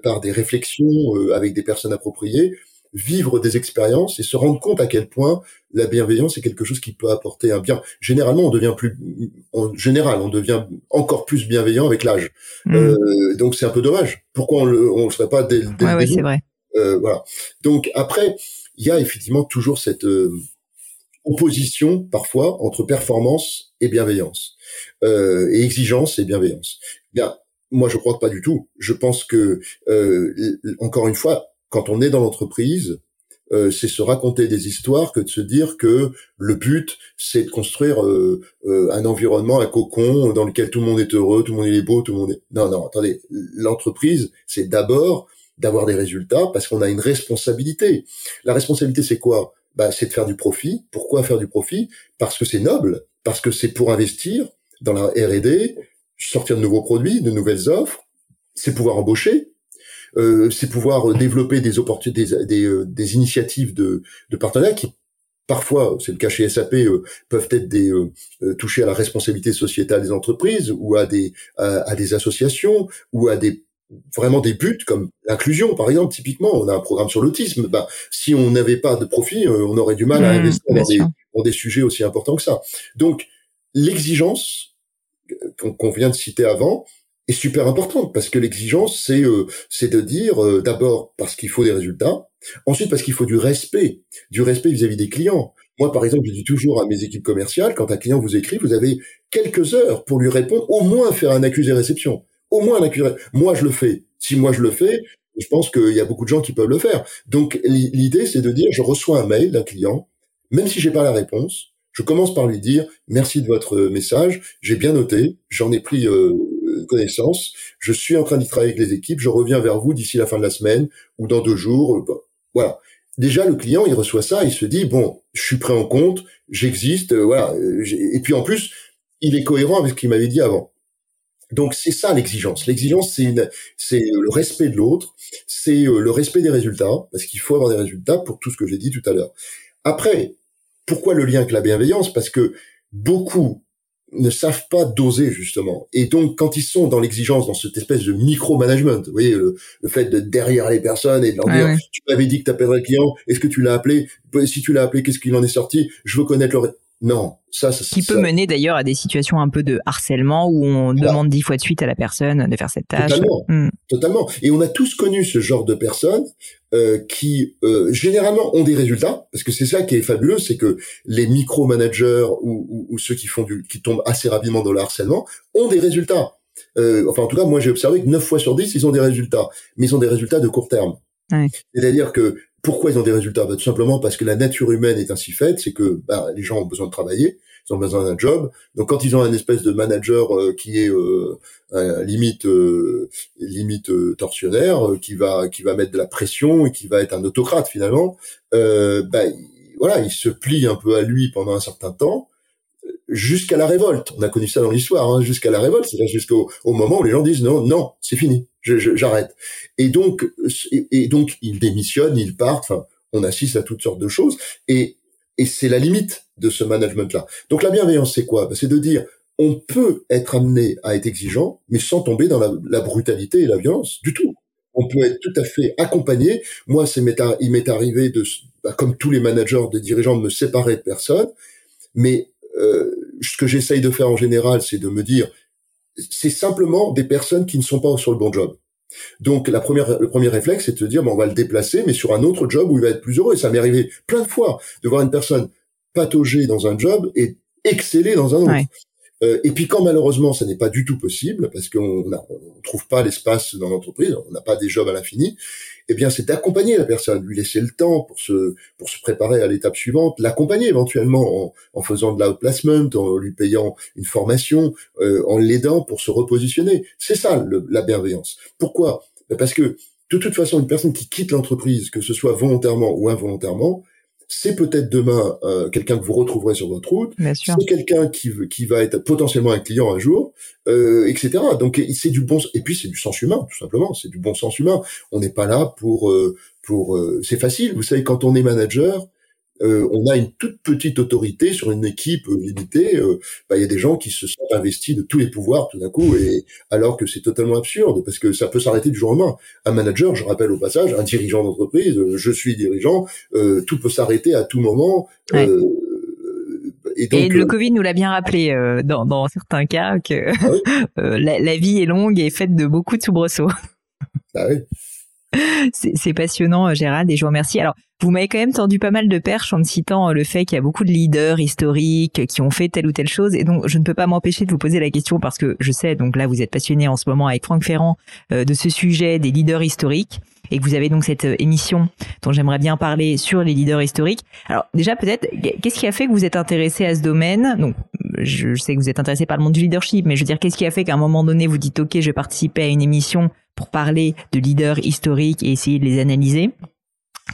par des réflexions avec des personnes appropriées, vivre des expériences et se rendre compte à quel point la bienveillance est quelque chose qui peut apporter un bien. Généralement, on devient plus, en général, on devient encore plus bienveillant avec l'âge. Mm. Euh, donc c'est un peu dommage. Pourquoi on le, on le serait pas dès, dès ouais, c'est vrai. Euh, voilà. Donc après, il y a effectivement toujours cette euh, opposition parfois entre performance et bienveillance, euh, et exigence et bienveillance. Bien, moi je crois pas du tout. Je pense que euh, encore une fois, quand on est dans l'entreprise, euh, c'est se raconter des histoires que de se dire que le but c'est de construire euh, euh, un environnement, un cocon dans lequel tout le monde est heureux, tout le monde est beau, tout le monde est. Non, non, attendez. L'entreprise, c'est d'abord d'avoir des résultats parce qu'on a une responsabilité. La responsabilité, c'est quoi? Bah, c'est de faire du profit. Pourquoi faire du profit? Parce que c'est noble, parce que c'est pour investir dans la R&D, sortir de nouveaux produits, de nouvelles offres, c'est pouvoir embaucher, c'est pouvoir développer des opportunités, des, des, euh, des initiatives de, de partenariat qui parfois, c'est le cas chez SAP, euh, peuvent être des euh, toucher à la responsabilité sociétale des entreprises ou à des à, des associations ou à des vraiment des buts comme l'inclusion par exemple. Typiquement on a un programme sur l'autisme. Bah, si on n'avait pas de profit on aurait du mal à mmh, investir dans des, dans des, sujets aussi importants que ça. Donc l'exigence qu'on vient de citer avant est super importante parce que l'exigence c'est euh, c'est de dire euh, d'abord parce qu'il faut des résultats, ensuite parce qu'il faut du respect, du respect vis-à-vis des clients. Moi par exemple, je dis toujours à mes équipes commerciales quand un client vous écrit, vous avez quelques heures pour lui répondre, au moins faire un accusé réception, au moins un accusé. Moi je le fais. Si moi je le fais, je pense qu'il y a beaucoup de gens qui peuvent le faire. Donc l'idée c'est de dire je reçois un mail d'un client, même si j'ai pas la réponse, je commence par lui dire merci de votre message, j'ai bien noté, j'en ai pris euh, connaissance. Je suis en train d'y travailler avec les équipes. Je reviens vers vous d'ici la fin de la semaine ou dans deux jours. Euh, voilà. Déjà, le client, il reçoit ça, il se dit bon, je suis pris en compte, j'existe, euh, voilà. Euh, et puis en plus, il est cohérent avec ce qu'il m'avait dit avant. Donc c'est ça l'exigence. L'exigence, c'est c'est le respect de l'autre, c'est le respect des résultats, parce qu'il faut avoir des résultats pour tout ce que j'ai dit tout à l'heure. Après, pourquoi le lien avec la bienveillance? Parce que beaucoup ne savent pas doser justement. Et donc quand ils sont dans l'exigence, dans cette espèce de micro-management, vous voyez, le, fait de derrière les personnes et de leur dire, tu m'avais dit que tu appellerais le client, est-ce que tu l'as appelé? Si tu l'as appelé, qu'est-ce qu'il en est sorti? Je veux connaître le... Non, ça, ça qui peut mener d'ailleurs à des situations un peu de harcèlement où on demande dix fois de suite à la personne de faire cette tâche. Totalement, hmm. totalement. Et on a tous connu ce genre de personnes euh, qui euh, généralement ont des résultats, parce que c'est ça qui est fabuleux, c'est que les micro-managers ou, ou, ou, ceux qui font du, qui tombent assez rapidement dans le harcèlement ont des résultats. Euh, enfin, en tout cas, moi j'ai observé que 9 fois sur 10, ils ont des résultats, mais ils ont des résultats de court terme. Ouais. C'est-à-dire que pourquoi ils ont des résultats? Bah, Tout simplement parce que la nature humaine est ainsi faite, c'est que bah, les gens ont besoin de travailler, ils ont besoin d'un job. Donc quand ils ont un espèce de manager euh, qui est euh, limite euh, limite euh, tortionnaire, qui va qui va mettre de la pression et qui va être un autocrate finalement, bah, voilà, il se plie un peu à lui pendant un certain temps jusqu'à la révolte. On a connu ça dans l'histoire, hein, jusqu'à la révolte, c'est-à-dire jusqu'au au moment où les gens disent non, non, c'est fini, j'arrête. Et donc, et, donc, ils démissionnent, ils partent. On assiste à toutes sortes de choses, et et c'est la limite de ce management-là. Donc la bienveillance, c'est quoi? Bah, C'est de dire on peut être amené à être exigeant, mais sans tomber dans la, brutalité et la violence du tout. On peut être tout à fait accompagné. Moi, c'est il m'est arrivé de, bah, comme tous les managers, des dirigeants, de me séparer de personnes, mais ce que j'essaye de faire en général, c'est de me dire, c'est simplement des personnes qui ne sont pas sur le bon job. Donc la première, le premier réflexe, c'est de se dire, bon, on va le déplacer, mais sur un autre job où il va être plus heureux. Et ça m'est arrivé plein de fois de voir une personne patauger dans un job et exceller dans un autre. Euh, et puis quand malheureusement ça n'est pas du tout possible parce qu'on ne trouve pas l'espace dans l'entreprise, on n'a pas des jobs à l'infini, eh bien c'est d'accompagner la personne, lui laisser le temps pour se pour se préparer à l'étape suivante, l'accompagner éventuellement en, en, faisant de l'outplacement, en lui payant une formation, euh, en l'aidant pour se repositionner. C'est ça la bienveillance. Pourquoi? Ben, Parce que de toute façon, une personne qui quitte l'entreprise, que ce soit volontairement ou involontairement, c'est peut-être demain euh, quelqu'un que vous retrouverez sur votre route, c'est quelqu'un qui, qui va être potentiellement un client un jour, euh, etc. Donc c'est du bon et puis c'est du sens humain tout simplement, c'est du bon sens humain. On n'est pas là pour euh, pour c'est facile, vous savez quand on est manager, euh, on a une toute petite autorité sur une équipe euh, limitée. Euh, bah, il y a des gens qui se sont investis de tous les pouvoirs tout d'un coup, et alors que c'est totalement absurde parce que ça peut s'arrêter du jour au lendemain. Un manager, je rappelle au passage, un dirigeant d'entreprise, je suis dirigeant, tout peut s'arrêter à tout moment. Et, donc, le Covid nous l'a bien rappelé dans, certains cas que ah la, vie est longue et faite de beaucoup de soubresauts. Ah oui. C'est passionnant, Gérald, et je vous remercie. Alors, vous m'avez quand même tendu pas mal de perches en citant euh, le fait qu'il y a beaucoup de leaders historiques qui ont fait telle ou telle chose. Et donc, je ne peux pas m'empêcher de vous poser la question parce que je sais, donc là, vous êtes passionné en ce moment avec Franck Ferrand euh, de ce sujet des leaders historiques et que vous avez donc cette euh, émission dont j'aimerais bien parler sur les leaders historiques. Alors, déjà, peut-être, qu'est-ce qui a fait que vous êtes intéressé à ce domaine? Donc, je sais que vous êtes intéressé par le monde du leadership, mais je veux dire, qu'est-ce qui a fait qu'à un moment donné, vous dites, OK, je vais participer à une émission pour parler de leaders historiques et essayer de les analyser?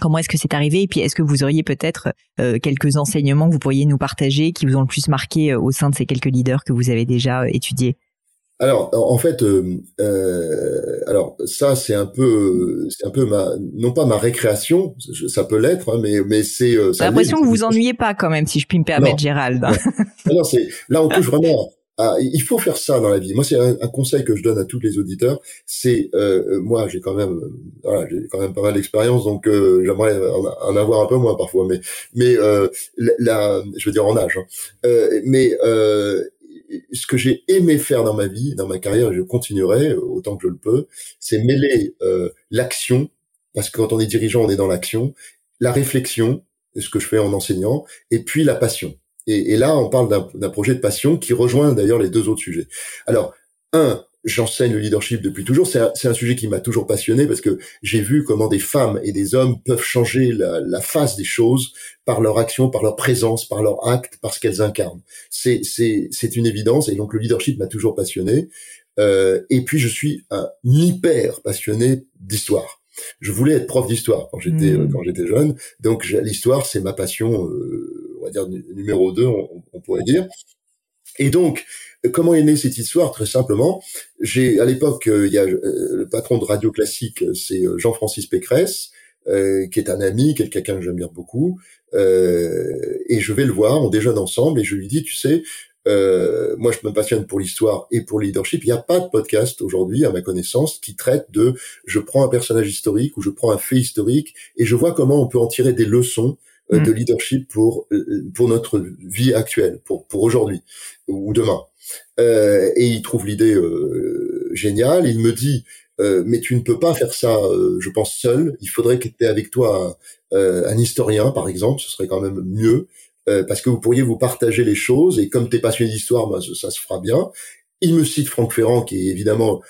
Comment est-ce que c'est arrivé? Et puis, est-ce que vous auriez peut-être euh, quelques enseignements que vous pourriez nous partager qui vous ont le plus marqué euh, au sein de ces quelques leaders que vous avez déjà étudiés? Alors, en fait, alors ça, c'est un peu, c'est un peu ma, non pas ma récréation, ça peut l'être, hein, mais mais c'est. J'ai l'impression que vous vous ennuyez pas quand même, si je puis me permettre, Gérald. non, c'est là on touche vraiment ah, il faut faire ça dans la vie. Moi, c'est un, conseil que je donne à tous les auditeurs. C'est euh, moi, j'ai quand même, voilà, j'ai quand même pas mal d'expérience, donc euh, j'aimerais en, avoir un peu moins parfois, mais mais euh, la, je veux dire en âge. Hein. Euh, mais euh, ce que j'ai aimé faire dans ma vie, dans ma carrière, et je continuerai autant que je le peux, c'est mêler l'action, parce que quand on est dirigeant, on est dans l'action, la réflexion, ce que je fais en enseignant, et puis la passion. Et, et là, on parle d'un projet de passion qui rejoint d'ailleurs les deux autres sujets. Alors, un, j'enseigne le leadership depuis toujours. C'est un, un, sujet qui m'a toujours passionné parce que j'ai vu comment des femmes et des hommes peuvent changer la, la face des choses par leur action, par leur présence, par leur acte, parce qu'elles incarnent. C'est une évidence et donc le leadership m'a toujours passionné. Euh, et puis je suis un hyper passionné d'histoire. Je voulais être prof d'histoire quand j'étais mmh. quand j'étais jeune. Donc l'histoire c'est ma passion. Euh, on va dire numéro 2, on, pourrait dire. Et donc, comment est née cette histoire? Très simplement, j'ai à l'époque, euh, il y a euh, le patron de Radio Classique, c'est euh, Jean-Francis Pécresse, qui est un ami, quelqu'un que j'aime bien beaucoup, et je vais le voir, on déjeune ensemble, et je lui dis, tu sais, moi je me passionne pour l'histoire et pour le leadership. Il n'y a pas de podcast aujourd'hui, à ma connaissance, qui traite de je prends un personnage historique ou je prends un fait historique et je vois comment on peut en tirer des leçons de leadership pour pour notre vie actuelle, pour pour aujourd'hui ou demain. Et il trouve l'idée géniale. Il me dit mais tu ne peux pas faire ça, je pense seul. Il faudrait qu'il y ait avec toi un, un historien, par exemple. Ce serait quand même mieux. Euh, parce que vous pourriez vous partager les choses et comme tu es passionné d'histoire, bah, ça, se fera bien. Il me cite Franck Ferrand, qui est évidemment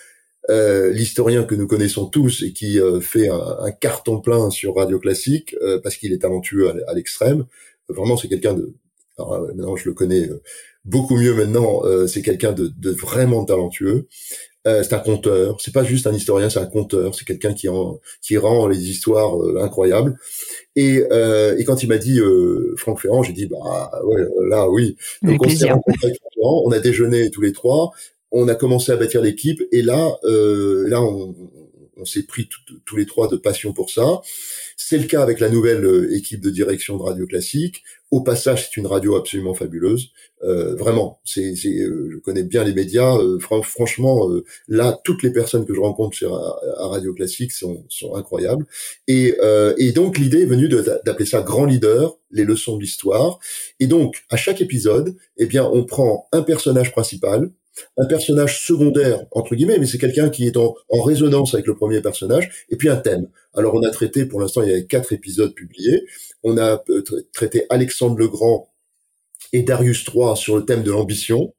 euh, l'historien que nous connaissons tous et qui euh, fait un, carton plein sur Radio Classique parce qu'il est talentueux à, l'extrême. Vraiment, c'est quelqu'un de... Alors, maintenant, je le connais beaucoup mieux maintenant. c'est quelqu'un de, de, vraiment talentueux. c'est un conteur. C'est pas juste un historien, c'est un conteur. C'est quelqu'un qui, qui rend les histoires incroyables. Et, euh, et quand il m'a dit euh, Franck Ferrand, j'ai dit bah ouais là oui. Donc on s'est rencontrés avec Ferrand, on a déjeuné tous les trois, on a commencé à bâtir l'équipe et là euh, là on, on s'est pris tous les trois de passion pour ça. C'est le cas avec la nouvelle euh, équipe de direction de Radio Classique. Au passage, c'est une radio absolument fabuleuse. Euh, vraiment, c'est, euh, je connais bien les médias. Euh, franchement, là, toutes les personnes que je rencontre à, Radio Classique sont, sont incroyables. Et, et donc, l'idée est venue d'appeler ça grand leader, les leçons de l'histoire. Et donc, à chaque épisode, eh bien, on prend un personnage principal, un personnage secondaire entre guillemets, mais c'est quelqu'un qui est en, en, résonance avec le premier personnage, et puis un thème. Alors on a traité, pour l'instant il y avait quatre épisodes publiés, on a euh, traité Alexandre le Grand et Darius III sur le thème de l'ambition.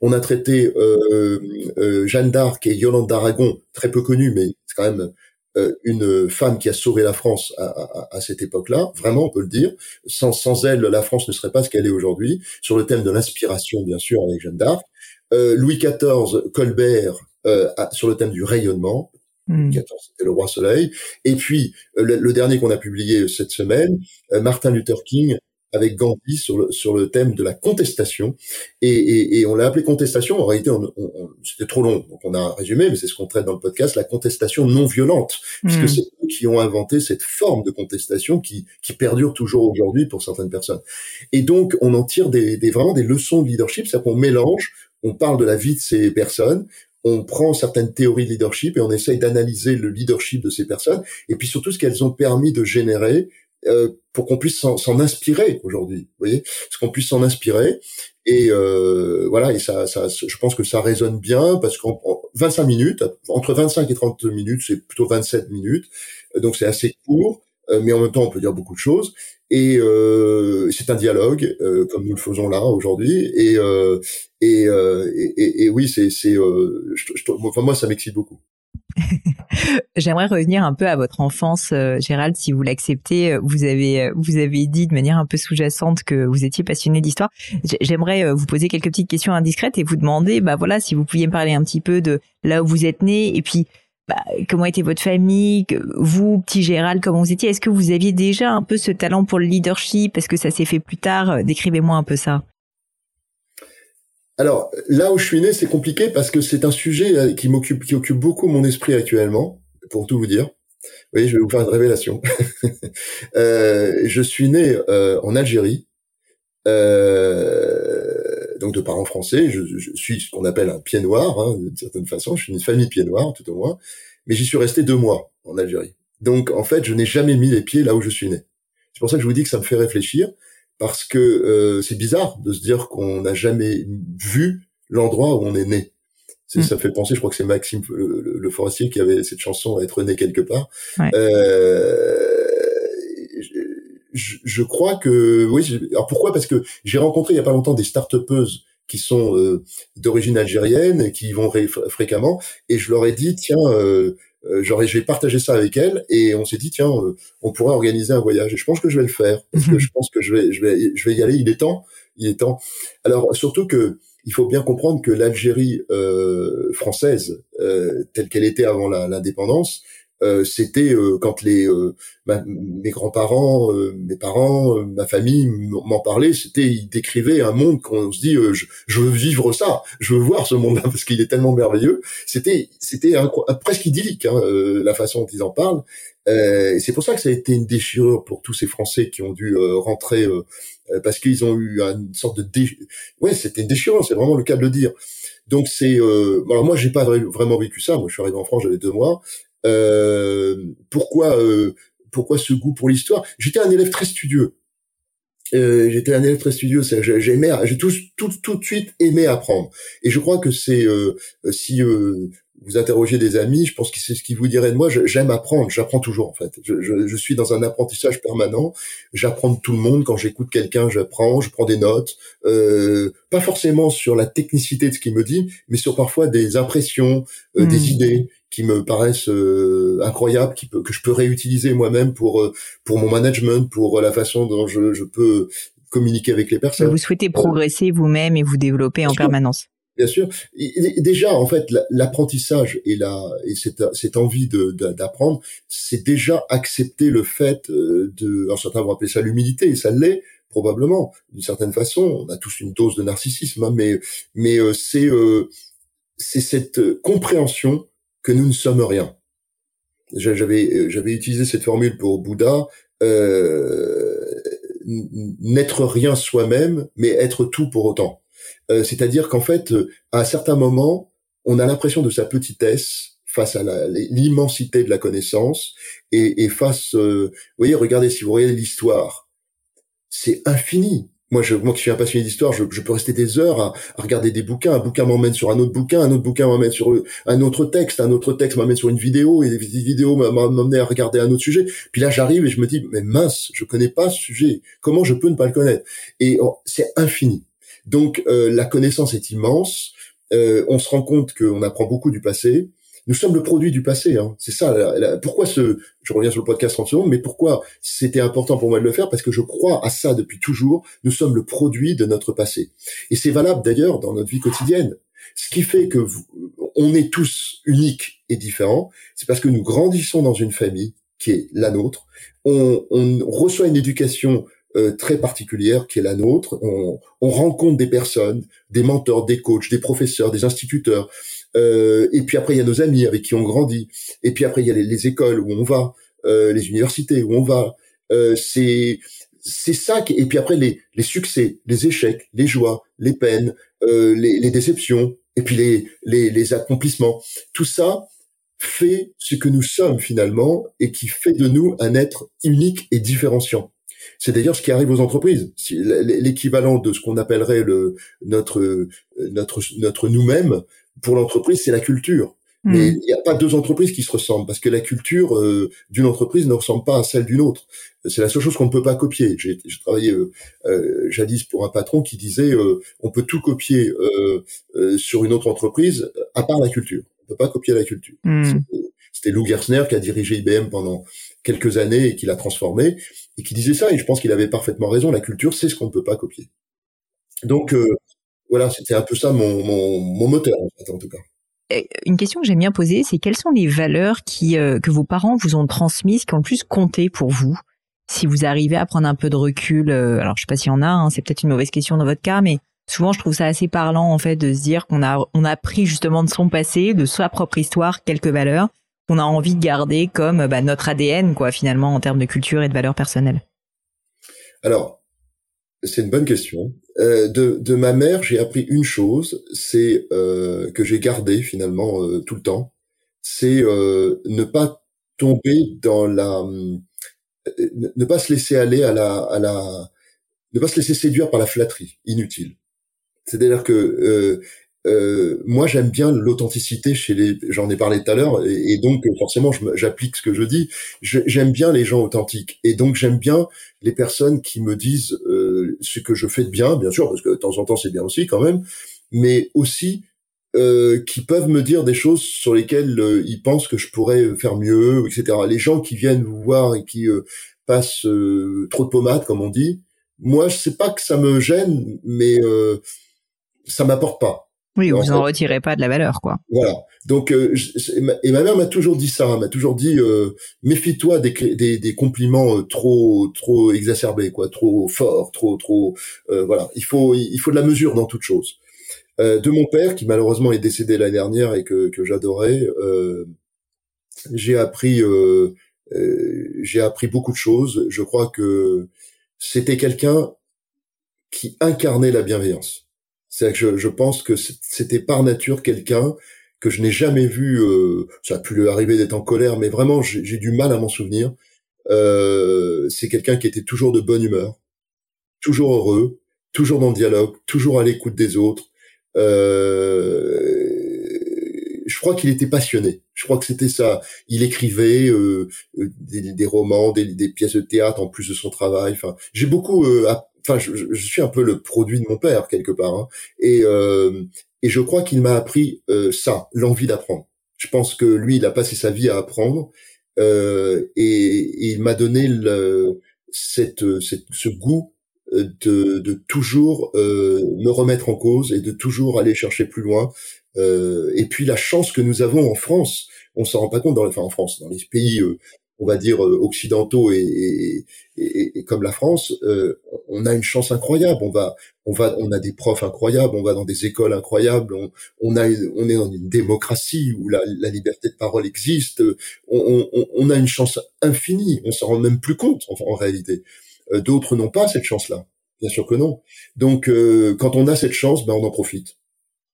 On a traité euh, euh, Jeanne d'Arc et Yolande d'Aragon, très peu connue, mais c'est quand même euh, une femme qui a sauvé la France à, à, à cette époque-là, vraiment on peut le dire. Sans, sans elle, la France ne serait pas ce qu'elle est aujourd'hui. Sur le thème de l'inspiration, bien sûr, avec Jeanne d'Arc. Euh, Louis XIV, Colbert, euh, sur le thème du rayonnement. Louis XIV, c'était le roi soleil. Et puis, euh, le, dernier qu'on a publié cette semaine, Martin Luther King, avec Gandhi sur le, sur le thème de la contestation. Et, et, et on l'a appelé contestation. En réalité, on, on, c'était trop long, donc on a résumé, mais c'est ce qu'on traite dans le podcast, la contestation non violente, puisque c'est eux qui ont inventé cette forme de contestation qui, qui perdure toujours aujourd'hui pour certaines personnes. Et donc, on en tire des, des vraiment des leçons de leadership, c'est-à-dire qu'on mélange on parle de la vie de ces personnes, on prend certaines théories de leadership et on essaye d'analyser le leadership de ces personnes, et puis surtout ce qu'elles ont permis de générer euh, pour qu'on puisse s'en inspirer aujourd'hui, vous voyez, ce qu'on puisse s'en inspirer. Et euh, voilà, et ça, ça, je pense que ça résonne bien parce qu'en 25 minutes, entre 25 et 30 minutes, c'est plutôt 27 minutes, donc c'est assez court, mais en même temps on peut dire beaucoup de choses. Et euh, c'est un dialogue euh, comme nous le faisons là aujourd'hui. Et, euh, et, euh, et, et, oui, c'est, c'est, euh, enfin moi ça m'excite beaucoup. J'aimerais revenir un peu à votre enfance, Gérald, si vous l'acceptez. Vous avez, vous avez dit de manière un peu sous-jacente que vous étiez passionné d'histoire. J'aimerais vous poser quelques petites questions indiscrètes et vous demander, bah voilà, si vous pouviez me parler un petit peu de là où vous êtes né et puis bah, comment était votre famille, vous, petit Gérald, comment vous étiez? Est-ce que vous aviez déjà un peu ce talent pour le leadership? Est-ce que ça s'est fait plus tard? Décrivez-moi un peu ça. Alors là où je suis né, c'est compliqué parce que c'est un sujet euh, qui m'occupe, qui occupe beaucoup mon esprit actuellement, pour tout vous dire. Voyez, je vais vous faire une révélation. euh, je suis né euh, en Algérie, euh, donc de parents français. Je, je suis ce qu'on appelle un pied noir, hein, d'une certaine façon. Je suis une famille pied noir, tout au moins. Mais j'y suis resté deux mois en Algérie. Donc en fait, je n'ai jamais mis les pieds là où je suis né. C'est pour ça que je vous dis que ça me fait réfléchir parce que euh, c'est bizarre de se dire qu'on n'a jamais vu l'endroit où on est né. Mm. Ça me fait penser, je crois que c'est Maxime le, Forestier qui avait cette chanson à être né quelque part. Euh, je, je, crois que oui. Alors pourquoi? Parce que j'ai rencontré il y a pas longtemps des start qui sont euh, d'origine algérienne et qui y vont fréquemment, et je leur ai dit tiens, euh, euh, j'aurais, je vais partager ça avec elle et on s'est dit tiens, euh, on pourrait organiser un voyage. Et je pense que je vais le faire parce que mhm. je pense que je vais, je vais, je vais y aller. Il est temps, il est temps. Alors surtout que il faut bien comprendre que l'Algérie euh, française, euh, telle qu'elle était avant l'indépendance, euh, c'était euh, quand les euh, mes grands-parents, mes parents, ma famille m'en parlaient, c'était ils décrivaient un monde qu'on se dit je, je, veux vivre ça, je veux voir ce monde-là parce qu'il est tellement merveilleux. C'était c'était presque idyllique hein, la façon dont ils en parlent. c'est pour ça que ça a été une déchirure pour tous ces Français qui ont dû rentrer parce qu'ils ont eu une sorte de dé... ouais c'était une déchirure, c'est vraiment le cas de le dire. Donc c'est alors moi j'ai pas vraiment vécu ça. Moi je suis arrivé en France, j'avais deux mois euh, pourquoi euh, pourquoi ce goût pour l'histoire? J'étais un élève très studieux. euh, j'étais un élève très studieux, j'aimais, j'ai tout, tout, tout de suite aimé apprendre. Et je crois que c'est euh, si euh, vous interrogez des amis, je pense que c'est ce qu'ils vous diraient de moi. J'aime apprendre, j'apprends toujours en fait. Je, je, je, suis dans un apprentissage permanent. J'apprends de tout le monde. Quand j'écoute quelqu'un, j'apprends, je prends des notes. Euh, pas forcément sur la technicité de ce qu'il me dit, mais sur parfois des impressions, euh, des hmm. idées qui me paraissent euh, incroyables, qui peut, que je peux réutiliser moi-même pour euh, pour mon management, pour la façon dont je, je peux communiquer avec les personnes. Vous souhaitez progresser vous-même et vous développer en permanence. Bien sûr. déjà, en fait, l'apprentissage et la et cette, cette envie de d'apprendre, c'est déjà accepter le fait euh, de. Alors certains vont appeler ça l'humilité, et ça l'est probablement d'une certaine façon. On a tous une dose de narcissisme, hein, mais mais euh, c'est euh, c'est cette compréhension que nous ne sommes rien. J'avais j'avais utilisé cette formule pour Bouddha. n'être rien soi-même, mais être tout pour autant. Euh, c'est-à-dire qu'en fait, euh, à un certain moment, on a l'impression de sa petitesse face à l'immensité de la connaissance et, face, euh, vous voyez, regardez si vous regardez l'histoire, c'est infini. Moi, je, moi qui suis un passionné d'histoire, je, peux rester des heures à, regarder des bouquins. Un bouquin m'emmène sur un autre bouquin, un autre bouquin m'emmène sur un autre texte, un autre texte m'emmène sur une vidéo, et des vidéos m'emmènent à regarder un autre sujet. Puis là, j'arrive et je me dis, mais mince, je connais pas ce sujet. Comment je peux ne pas le connaître? Et oh, c'est infini. Donc euh, la connaissance est immense. Euh, on se rend compte qu'on apprend beaucoup du passé. Nous sommes le produit du passé. Hein. C'est ça. pourquoi ce Je reviens sur le podcast 30 secondes, mais pourquoi c'était important pour moi de le faire? Parce que je crois à ça depuis toujours. Nous sommes le produit de notre passé. Et c'est valable d'ailleurs dans notre vie quotidienne. Ce qui fait que on est tous uniques et différents, c'est parce que nous grandissons dans une famille qui est la nôtre. On, on reçoit une éducation euh, très particulière qui est la nôtre. On, on, rencontre des personnes, des mentors, des coachs, des professeurs, des instituteurs. Euh, et puis après, il y a nos amis avec qui on grandit. Et puis après, il y a les, écoles où on va, euh, les universités où on va. Euh, c'est c'est ça. Qui, et puis après, les, les succès, les échecs, les joies, les peines, euh, les, les, déceptions, et puis les, les, les accomplissements. Tout ça fait ce que nous sommes finalement et qui fait de nous un être unique et différenciant. C'est d'ailleurs ce qui arrive aux entreprises. L'équivalent de ce qu'on appellerait le notre notre notre nous-mêmes pour l'entreprise, c'est la culture. Mais il n'y a pas deux entreprises qui se ressemblent parce que la culture euh, d'une entreprise ne ressemble pas à celle d'une autre. C'est la seule chose qu'on ne peut pas copier. J'ai travaillé euh, euh, jadis pour un patron qui disait on peut tout copier sur une autre entreprise à part la culture. On peut pas copier la culture. Hmm. C'était Lou Gerstner qui a dirigé IBM pendant quelques années et qui l'a transformé et qui disait ça. Et je pense qu'il avait parfaitement raison. La culture, c'est ce qu'on ne peut pas copier. Donc euh, voilà, c'était un peu ça mon, mon, moteur en, tout cas. Une question que j'aime bien poser, c'est quelles sont les valeurs qui euh, que vos parents vous ont transmises, qui ont le plus compté pour vous? Si vous arrivez à prendre un peu de recul, euh, alors je sais pas s'il y en a, hein, c'est peut-être une mauvaise question dans votre cas, mais souvent je trouve ça assez parlant en fait de se dire qu'on a on a pris justement de son passé, de sa propre histoire, quelques valeurs qu'on a envie de garder comme bah, notre ADN, quoi, finalement, en termes de culture et de valeurs personnelles Alors, c'est une bonne question. Euh, de, ma mère, j'ai appris une chose, c'est euh, que j'ai gardé finalement euh, tout le temps, c'est ne pas tomber dans la, ne pas se laisser aller à la, à la, ne pas se laisser séduire par la flatterie inutile. C'est-à-dire que euh, moi j'aime bien l'authenticité chez les j'en ai parlé tout à l'heure et, donc forcément j'applique ce que je dis j'aime bien les gens authentiques et donc j'aime bien les personnes qui me disent euh, ce que je fais de bien bien sûr parce que de temps en temps c'est bien aussi quand même mais aussi euh, qui peuvent me dire des choses sur lesquelles euh, ils pensent que je pourrais faire mieux etc les gens qui viennent vous voir et qui euh, passent trop de pommade comme on dit moi je sais pas que ça me gêne mais ça m'apporte pas oui, vous en retirez pas de la valeur, quoi. Voilà. Donc, euh, et ma mère m'a toujours dit ça, m'a toujours dit euh, méfie-toi des, des, des, compliments euh, trop trop exacerbés, quoi, trop forts, trop trop. voilà, il faut il faut de la mesure dans toute chose. de mon père, qui malheureusement est décédé l'année dernière et que que j'adorais, j'ai appris j'ai appris beaucoup de choses. Je crois que c'était quelqu'un qui incarnait la bienveillance c'est que je, pense que c'était par nature quelqu'un que je n'ai jamais vu. Euh, ça a pu lui arriver d'être en colère, mais vraiment j'ai du mal à m'en souvenir. Euh, c'est quelqu'un qui était toujours de bonne humeur, toujours heureux, toujours dans le dialogue, toujours à l'écoute des autres. Euh, je crois qu'il était passionné. Je crois que c'était ça. Il écrivait euh, euh des, des, romans, des, pièces de théâtre en plus de son travail. Enfin, j'ai beaucoup. Enfin, je, je, suis un peu le produit de mon père quelque part. Hein. Et euh, et je crois qu'il m'a appris ça, l'envie d'apprendre. Je pense que lui, il a passé sa vie à apprendre et, et, il m'a donné le, cette, cette, ce goût de, de toujours euh, me remettre en cause et de toujours aller chercher plus loin. Euh, et puis la chance que nous avons en France, on s'en rend pas compte dans, enfin en France, dans les pays, euh, on va dire euh, occidentaux et, et, et, comme la France, euh, on a une chance incroyable. On va, on va, on a des profs incroyables, on va dans des écoles incroyables. On, a, on est dans une démocratie où la, la liberté de parole existe. On, on, on, a une chance infinie. On s'en rend même plus compte en, en réalité. D'autres n'ont pas cette chance-là. Bien sûr que non. Donc, quand on a cette chance, ben on en profite.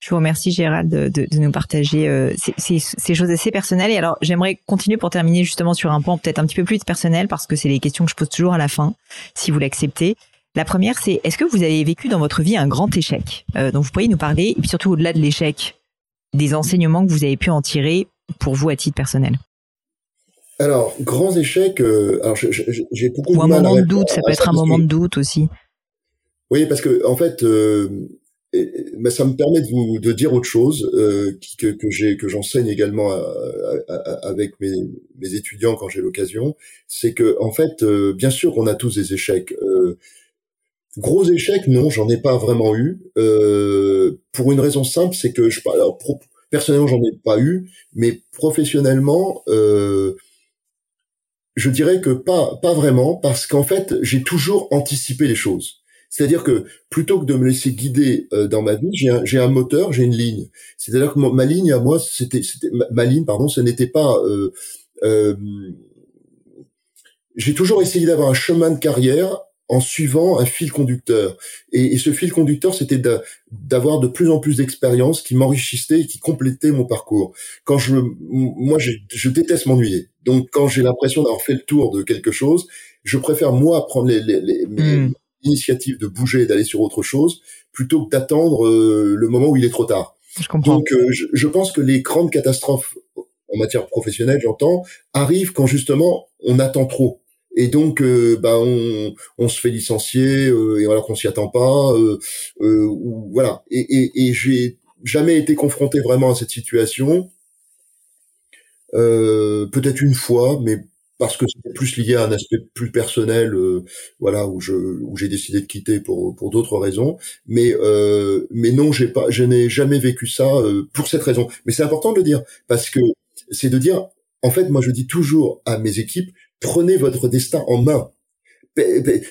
Je vous remercie Gérald de, de, de nous partager euh, ces, ces, choses assez personnelles. Et alors j'aimerais continuer pour terminer justement sur un point peut-être un petit peu plus personnel parce que c'est les questions que je pose toujours à la fin, si vous l'acceptez. La première, c'est est-ce que vous avez vécu dans votre vie un grand échec euh, Donc vous pourriez nous parler, et puis surtout au-delà de l'échec, des enseignements que vous avez pu en tirer pour vous à titre personnel? Alors, grands échecs, euh, alors j'ai beaucoup Ou de un moment de doute, ça peut être un moment de doute aussi. Oui, parce que en fait, euh, mais ça me permet de vous de dire autre chose euh, que, que j'ai que j'enseigne également avec mes, mes, étudiants quand j'ai l'occasion, c'est que en fait, euh, bien sûr qu'on a tous des échecs. Euh, gros échecs, non, j'en ai pas vraiment eu. Euh, pour une raison simple, c'est que je personnellement j'en ai pas eu, mais professionnellement, euh, je dirais que pas pas vraiment parce qu'en fait j'ai toujours anticipé les choses. C'est-à-dire que plutôt que de me laisser guider euh, dans ma vie, j'ai un, j'ai un moteur, j'ai une ligne. C'est-à-dire que ma, ligne à moi, c'était, c'était ma, ligne, pardon, ce n'était pas. Euh, euh, j'ai toujours essayé d'avoir un chemin de carrière en suivant un fil conducteur. Et, et ce fil conducteur, c'était d'avoir de, plus en plus d'expériences qui m'enrichissaient et qui complétaient mon parcours. Quand je, moi, je, je déteste m'ennuyer. Donc, quand j'ai l'impression d'avoir fait le tour de quelque chose, je préfère moi prendre les, les, les hmm initiative de bouger et d'aller sur autre chose plutôt que d'attendre euh, le moment où il est trop tard. Je comprends. Donc euh, je, pense que les grandes catastrophes en matière professionnelle, j'entends, arrivent quand justement on attend trop. Et donc, euh, bah, on, on, se fait licencier et alors qu'on s'y attend pas. ou, voilà. Et, et, et j'ai jamais été confronté vraiment à cette situation. Peut-être une fois, mais parce que c'était plus lié à un aspect plus personnel, euh, voilà, où je où j'ai décidé de quitter pour pour d'autres raisons. Mais euh, mais non, j'ai pas, je n'ai jamais vécu ça euh, pour cette raison. Mais c'est important de le dire parce que c'est de dire, en fait, moi je dis toujours à mes équipes, prenez votre destin en main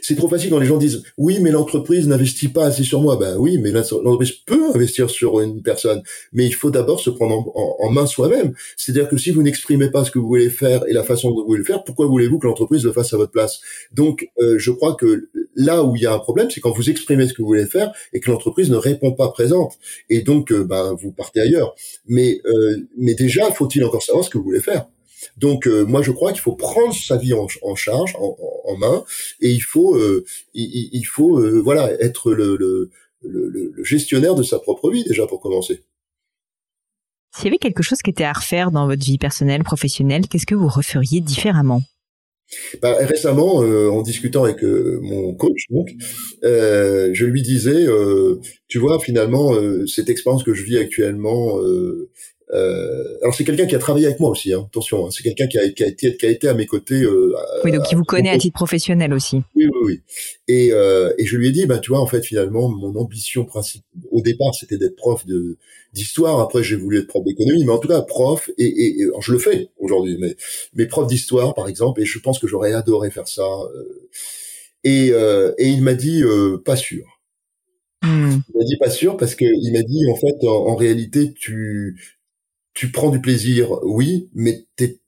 c'est trop facile quand les gens disent oui mais l'entreprise n'investit pas assez sur moi. Ben oui mais l'entreprise peut investir sur une personne. Mais il faut d'abord se prendre en, main soi-même. C'est-à-dire que si vous n'exprimez pas ce que vous voulez faire et la façon dont vous voulez le faire pourquoi voulez-vous que l'entreprise le fasse à votre place? Donc euh, je crois que là où il y a un problème c'est quand vous exprimez ce que vous voulez faire et que l'entreprise ne répond pas présente. Et donc euh, ben vous partez ailleurs. Mais euh, mais déjà faut-il encore savoir ce que vous voulez faire? Donc euh, moi je crois qu'il faut prendre sa vie en, charge, en, main, et il faut, euh, il, faut euh, voilà être le, le, le, gestionnaire de sa propre vie déjà pour commencer. S'il y avait quelque chose qui était à refaire dans votre vie personnelle, professionnelle, qu'est-ce que vous referiez différemment? Bah, récemment, en discutant avec mon coach, donc, je lui disais, tu vois, finalement, cette expérience que je vis actuellement, euh, alors c'est quelqu'un qui a travaillé avec moi aussi, hein, attention, hein, c'est quelqu'un qui a, qui, a été, qui a été à mes côtés. Euh, oui, donc qui vous connaît à titre professionnel aussi. Oui, oui, oui. Et, euh, et je lui ai dit, bah tu vois, en fait, finalement, mon ambition principale au départ, c'était d'être prof de d'histoire. Après, j'ai voulu être prof d'économie, mais en tout cas, prof. Et, et, et je le fais aujourd'hui, mais mais prof d'histoire, par exemple. Et je pense que j'aurais adoré faire ça. Euh, et, euh, et il m'a dit, euh, pas sûr. Hmm. Il m'a dit pas sûr parce que il m'a dit en fait en réalité tu tu prends du plaisir, oui, mais t'es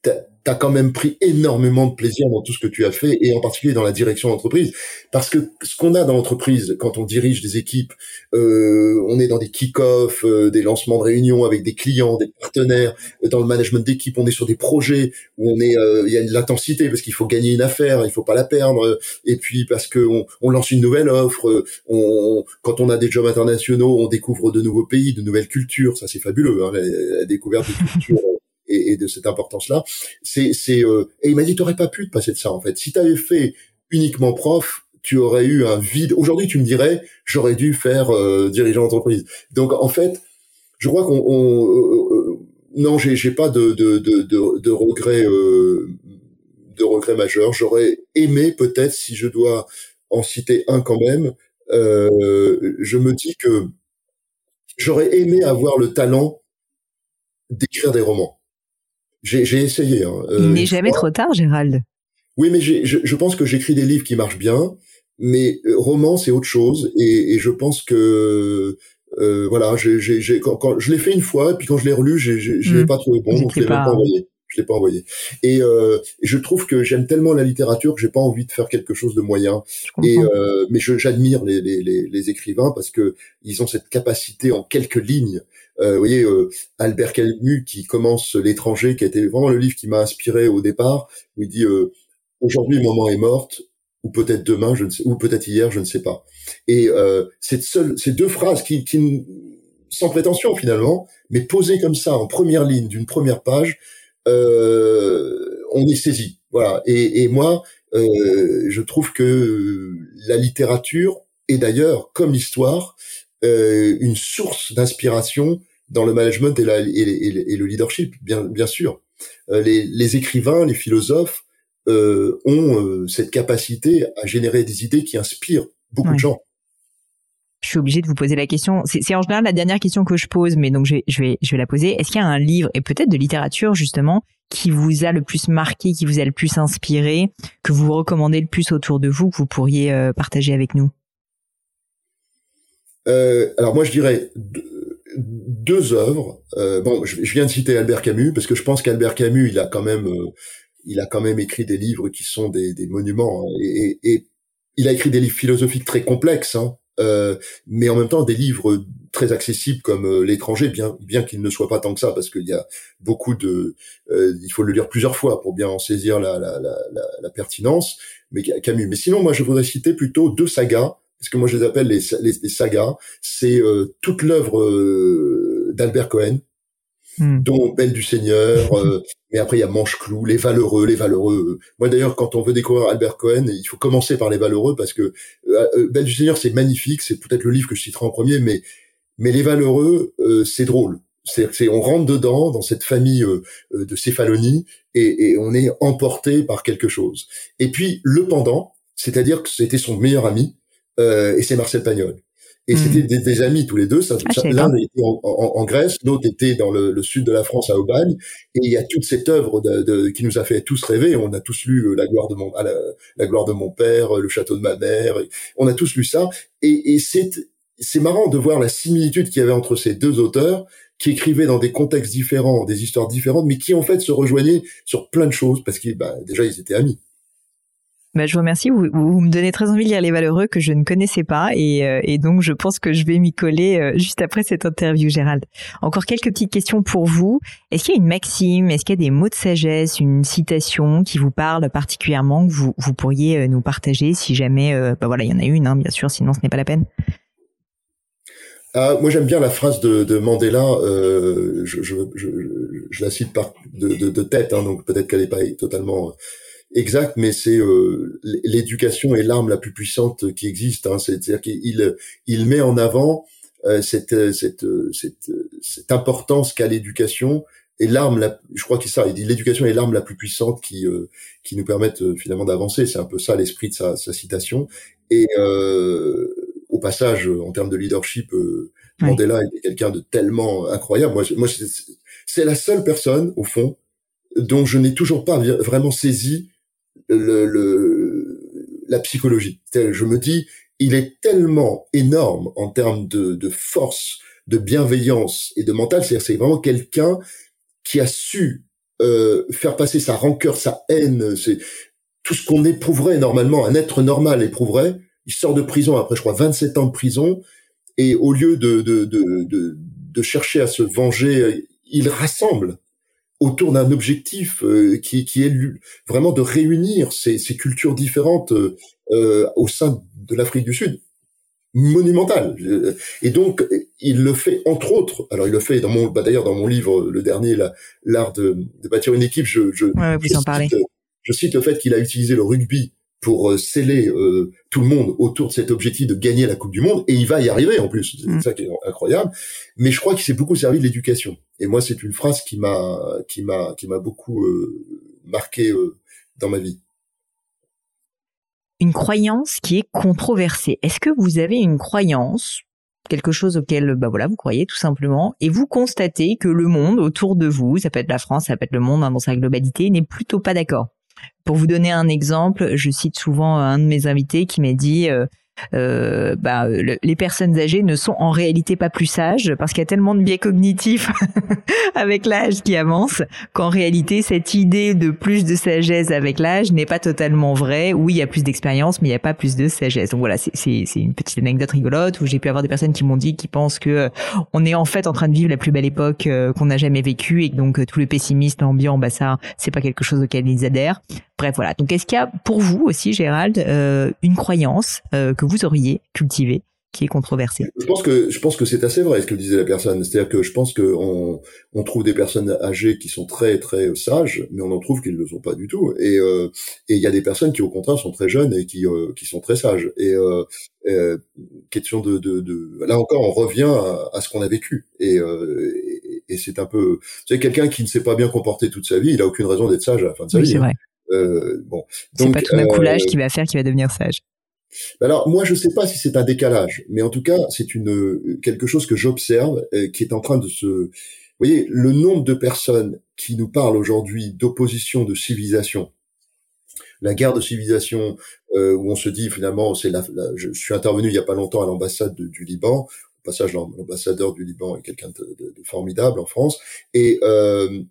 tu quand même pris énormément de plaisir dans tout ce que tu as fait et en particulier dans la direction d'entreprise. Parce que ce qu'on a dans l'entreprise quand on dirige des équipes euh, on est dans des kick-off euh, des lancements de réunions avec des clients des partenaires euh, dans le management d'équipe on est sur des projets où on est il y a de l'intensité parce qu'il faut gagner une affaire il faut pas la perdre et puis parce que on, on lance une nouvelle offre on, quand on a des jobs internationaux on découvre de nouveaux pays de nouvelles cultures. Ça c'est fabuleux hein, la, la, découverte de cultures et, de cette importance-là. C'est, c'est, euh, et il m'a dit, t'aurais pas pu te passer de ça en fait. Si tu avais fait uniquement prof, tu aurais eu un vide. Aujourd'hui, tu me dirais, j'aurais dû faire euh, dirigeant d'entreprise. Donc en fait, je crois qu'on, on, euh, euh, non, j'ai, j'ai pas de de de de, de regrets de regrets majeurs. J'aurais aimé peut-être, si je dois en citer un quand même, je me dis que j'aurais aimé avoir le talent d'écrire des romans. J'ai essayé. Hein, euh, Il n'est jamais trop tard, Gérald. Oui, mais je, je, pense que j'écris des livres qui marchent bien, mais euh, roman c'est autre chose, et, et, je pense que euh, voilà, j'ai quand, quand, je l'ai fait une fois, et puis quand je l'ai relu, je l'ai hmm. pas trouvé bon, donc je l'ai pas envoyé. Je l'ai pas envoyé. Et euh, je trouve que j'aime tellement la littérature que j'ai pas envie de faire quelque chose de moyen. Et euh, mais j'admire les, les, les, les, écrivains parce que ils ont cette capacité en quelques lignes euh, vous voyez, euh, Albert Camus qui commence L'étranger, qui a été vraiment le livre qui m'a inspiré au départ, où il dit euh, aujourd'hui maman est morte, ou peut-être demain, je ne sais, ou peut-être hier, je ne sais pas. Et cette seule, ces deux phrases qui, qui, sans prétention finalement, mais posées comme ça en première ligne d'une première page, on est saisi. Voilà. Et, et moi, je trouve que la littérature, et d'ailleurs comme l'histoire, euh, une source d'inspiration dans le management et, la, et, et, le leadership, bien, bien sûr. Euh, les, les, écrivains, les philosophes euh, ont euh, cette capacité à générer des idées qui inspirent beaucoup de gens. Je suis obligée de vous poser la question. C'est en général la dernière question que je pose, mais donc je vais, je vais, je vais la poser. Est-ce qu'il y a un livre et peut-être de littérature justement qui vous a le plus marqué, qui vous a le plus inspiré, que vous recommandez le plus autour de vous, que vous pourriez partager avec nous? Alors moi je dirais deux, œuvres. Euh, bon, je, viens de citer Albert Camus parce que je pense qu'Albert Camus, il a quand même, euh, il a quand même écrit des livres qui sont des, des monuments hein, et, et, il a écrit des livres philosophiques très complexes, hein, euh, mais en même temps des livres très accessibles comme l'étranger, bien bien qu'il ne soit pas tant que ça, parce qu'il y a beaucoup de, il faut le lire plusieurs fois pour bien en saisir la, la, la, la, pertinence. Mais Camus. Mais sinon, moi, je voudrais citer plutôt deux sagas ce que moi je les appelle les, les, sagas, c'est euh, toute l'œuvre euh, d'Albert Cohen, hmm. dont Belle du Seigneur, euh, mais après il y a Manche-Clou, Les Valeureux, Les Valeureux. Moi d'ailleurs, quand on veut découvrir Albert Cohen, il faut commencer par Les Valeureux parce que Belle du Seigneur c'est magnifique, c'est peut-être le livre que je citerai en premier, mais mais Les Valeureux c'est drôle. C'est, on rentre dedans dans cette famille de céphalonie et, et on est emporté par quelque chose. Et puis le pendant, c'est-à-dire que c'était son meilleur ami, euh, et c'est Marcel Pagnol. Et hmm. c'était des, amis tous les deux. Ah, L'un était en, en, Grèce, l'autre était dans le, le, sud de la France à Aubagne. Et il y a toute cette œuvre de, de, qui nous a fait tous rêver. On a tous lu euh, La gloire de mon, la, la, gloire de mon père, Le château de ma mère. On a tous lu ça. Et, et c'est c'est marrant de voir la similitude qu'il y avait entre ces deux auteurs qui écrivaient dans des contextes différents, des histoires différentes, mais qui en fait se rejoignaient sur plein de choses parce qu'ils, bah, déjà, ils étaient amis. Bah, je vous remercie. Vous, me donnez très envie de lire Les Valeureux que je ne connaissais pas et, euh, donc je pense que je vais m'y coller euh, juste après cette interview, Gérald. Encore quelques petites questions pour vous. Est-ce qu'il y a une maxime, est-ce qu'il y a des mots de sagesse, une citation qui vous parle particulièrement que vous, pourriez euh, nous partager si jamais, bah voilà, il y en a une, hein, bien sûr, sinon ce n'est pas la peine. Ah, moi j'aime bien la phrase de, de Mandela, je, la cite par de tête, hein, donc peut-être qu'elle n'est pas totalement exact, mais c'est euh, l'éducation est l'arme la plus puissante qui existe. Hein. C'est-à-dire qu'il il met en avant euh, cette, cette, cette, cette importance qu'a l'éducation et l'arme, la, je crois qu'il ça, il dit l'éducation est l'arme la plus puissante qui euh, qui nous permette finalement d'avancer. C'est un peu ça l'esprit de sa, sa citation. Et au passage, en termes de leadership, Mandela était quelqu'un de tellement incroyable. Moi, moi, c'est la seule personne au fond dont je n'ai toujours pas vraiment saisi le, le, la psychologie. Je me dis, il est tellement énorme en termes de, de force, de bienveillance et de mental. C'est-à-dire, c'est vraiment quelqu'un qui a su euh, faire passer sa rancœur, sa haine, c'est tout ce qu'on éprouverait normalement, un être normal éprouverait. Il sort de prison après, je crois, 27 ans de prison, et au lieu de, de, de, de, de chercher à se venger, il rassemble autour d'un objectif euh, qui, qui est vraiment de réunir ces, ces cultures différentes euh, au sein de l'Afrique du Sud monumental. Et donc, il le fait entre autres. Alors, il le fait dans mon, bah, d'ailleurs dans mon livre, le dernier, l'art de, de, bâtir une équipe. Je, je, je, cite, je cite le fait qu'il a utilisé le rugby pour euh, sceller euh, tout le monde autour de cet objectif de gagner la Coupe du Monde, et il va y arriver en plus. C'est mm. ça qui est incroyable. Mais je crois qu'il s'est beaucoup servi de l'éducation. Et moi, c'est une phrase qui m'a, qui m'a, qui m'a beaucoup euh, marqué dans ma vie une croyance qui est controversée. Est-ce que vous avez une croyance, quelque chose auquel bah voilà vous croyez tout simplement, et vous constatez que le monde autour de vous, ça peut être la France, ça peut être le monde hein, dans sa globalité, n'est plutôt pas d'accord? Pour vous donner un exemple, je cite souvent un de mes invités qui m'a dit euh, euh, bah, les personnes âgées ne sont en réalité pas plus sages parce qu'il y a tellement de biais cognitifs avec l'âge qui avance qu'en réalité cette idée de plus de sagesse avec l'âge n'est pas totalement vraie. Oui, il y a plus d'expérience, mais il n'y a pas plus de sagesse. Donc voilà, c'est une petite anecdote rigolote où j'ai pu avoir des personnes qui m'ont dit qui pensent que euh, on est en fait en train de vivre la plus belle époque euh, qu'on n'a jamais vécue et que donc tous les pessimistes ambiants, bah ça, c'est pas quelque chose auquel ils adhèrent. Bref, voilà. Donc est-ce qu'il y a pour vous aussi, Gérald, une croyance que vous auriez cultivé qui est controversé Je pense que je pense que c'est assez vrai ce que disait la personne. C'est-à-dire que je pense que on, on trouve des personnes âgées qui sont très très sages, mais on en trouve qui ne le sont pas du tout. Et euh, et il y a des personnes qui au contraire sont très jeunes et qui euh, qui sont très sages. Et euh, question de, de, de là encore on revient à, à ce qu'on a vécu. Et, et, et c'est un peu c'est quelqu'un qui ne s'est pas bien comporté toute sa vie, il a aucune raison d'être sage à la fin de sa oui, vie. C'est hein. vrai. Bon, c'est pas tout d'un coup l'âge qui va faire qu'il va devenir sage. Alors moi je sais pas si c'est un décalage, mais en tout cas c'est une quelque chose que j'observe euh, qui est en train de se. Vous voyez le nombre de personnes qui nous parlent aujourd'hui d'opposition de civilisation, la guerre de civilisation euh, où on se dit finalement c'est la, je suis intervenu il y a pas longtemps à l'ambassade du Liban. Au passage l'ambassadeur du Liban est quelqu'un de, de, formidable en France et euh,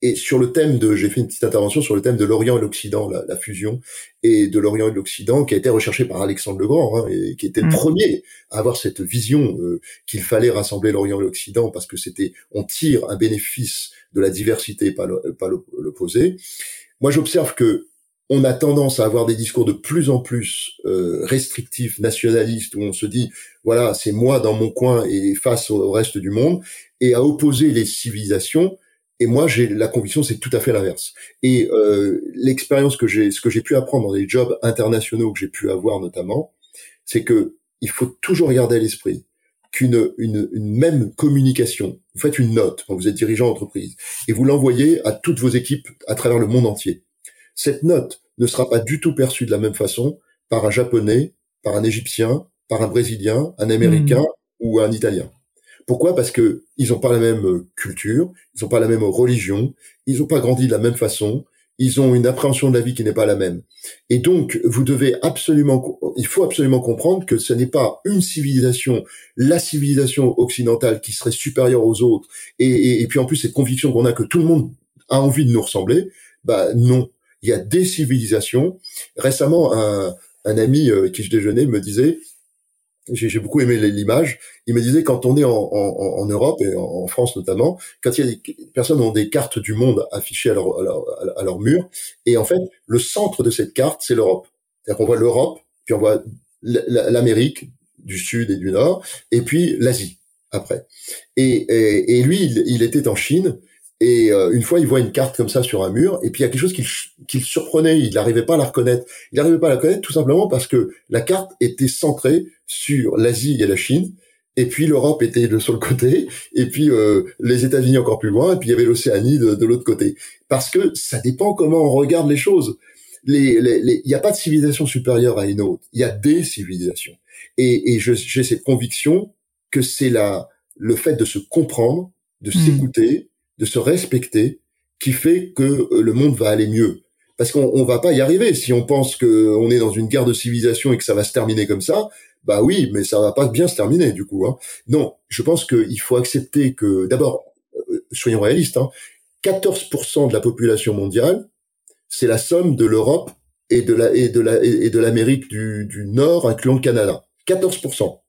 et sur le thème de, j'ai fait une petite intervention sur le thème de l'Orient et l'Occident, la, la, fusion, et de l'Orient et de l'Occident, qui a été recherché par Alexandre le Grand, hein, et qui était le mm. premier à avoir cette vision euh, qu'il fallait rassembler l'Orient et l'Occident parce que c'était, on tire un bénéfice de la diversité, pas l'opposé. Moi, j'observe que on a tendance à avoir des discours de plus en plus euh, restrictifs, nationalistes, où on se dit, voilà, c'est moi dans mon coin et face au reste du monde, et à opposer les civilisations et moi, j'ai la conviction, c'est tout à fait l'inverse. Et euh, l'expérience que j'ai, ce que j'ai pu apprendre dans les jobs internationaux que j'ai pu avoir notamment, c'est que il faut toujours garder à l'esprit qu'une une, une, même communication, vous faites une note quand vous êtes dirigeant d'entreprise et vous l'envoyez à toutes vos équipes à travers le monde entier. Cette note ne sera pas du tout perçue de la même façon par un japonais, par un égyptien, par un brésilien, un américain mmh. ou un italien. Pourquoi? Parce que ils n'ont pas la même euh, culture, ils n'ont pas la même religion, ils n'ont pas grandi de la même façon, ils ont une appréhension de la vie qui n'est pas la même. Et donc, vous devez absolument, il faut absolument comprendre que ce n'est pas une civilisation, la civilisation occidentale qui serait supérieure aux autres, et, puis en plus cette conviction qu'on a que tout le monde a envie de nous ressembler. Bah non, il y a des civilisations. Récemment, un, un ami euh, qui je déjeunais me disait j'ai beaucoup aimé l'image. Il me disait quand on est en, en, en Europe et en, France notamment, quand il y a des personnes ont des cartes du monde affichées à leur, à leur, à leur mur, et en fait le centre de cette carte c'est l'Europe. C'est-à-dire qu'on voit l'Europe, puis on voit l'Amérique du Sud et du Nord, et puis l'Asie après. Et, et, et lui, il, était en Chine et euh, une fois, il voit une carte comme ça sur un mur, et puis il y a quelque chose qui, le surprenait. Il n'arrivait pas à la reconnaître. Il n'arrivait pas à la reconnaître tout simplement parce que la carte était centrée sur l'Asie et la Chine, et puis l'Europe était de sur le côté, et puis euh, les États-Unis encore plus loin, et puis il y avait l'Océanie de, l'autre côté. Parce que ça dépend comment on regarde les choses. Il les, n'y a pas de civilisation supérieure à une autre. Il y a des civilisations. Et, et j'ai cette conviction que c'est la le fait de se comprendre, de mmh. s'écouter de se respecter qui fait que euh, le monde va aller mieux. Parce qu'on on va pas y arriver si on pense que on est dans une guerre de civilisation et que ça va se terminer comme ça. Bah oui, mais ça va pas bien se terminer du coup. Hein. Non, je pense qu'il faut accepter que d'abord, euh, soyons réalistes, hein, 14% de la population mondiale, c'est la somme de l'Europe et de la et de la et de l'Amérique du, du Nord, incluant le Canada. 14%.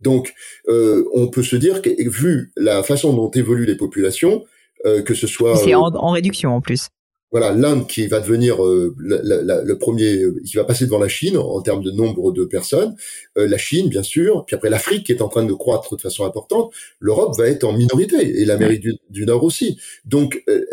Donc, euh, on peut se dire que vu la façon dont évoluent les populations, que ce soit c'est en, en, réduction en plus voilà l'Inde qui va devenir euh, le premier, qui va passer devant la Chine en, termes de nombre de personnes, euh, la Chine bien sûr, puis après l'Afrique qui est en train de croître de façon importante, l'Europe va être en minorité et l'Amérique du, Nord aussi. Donc euh,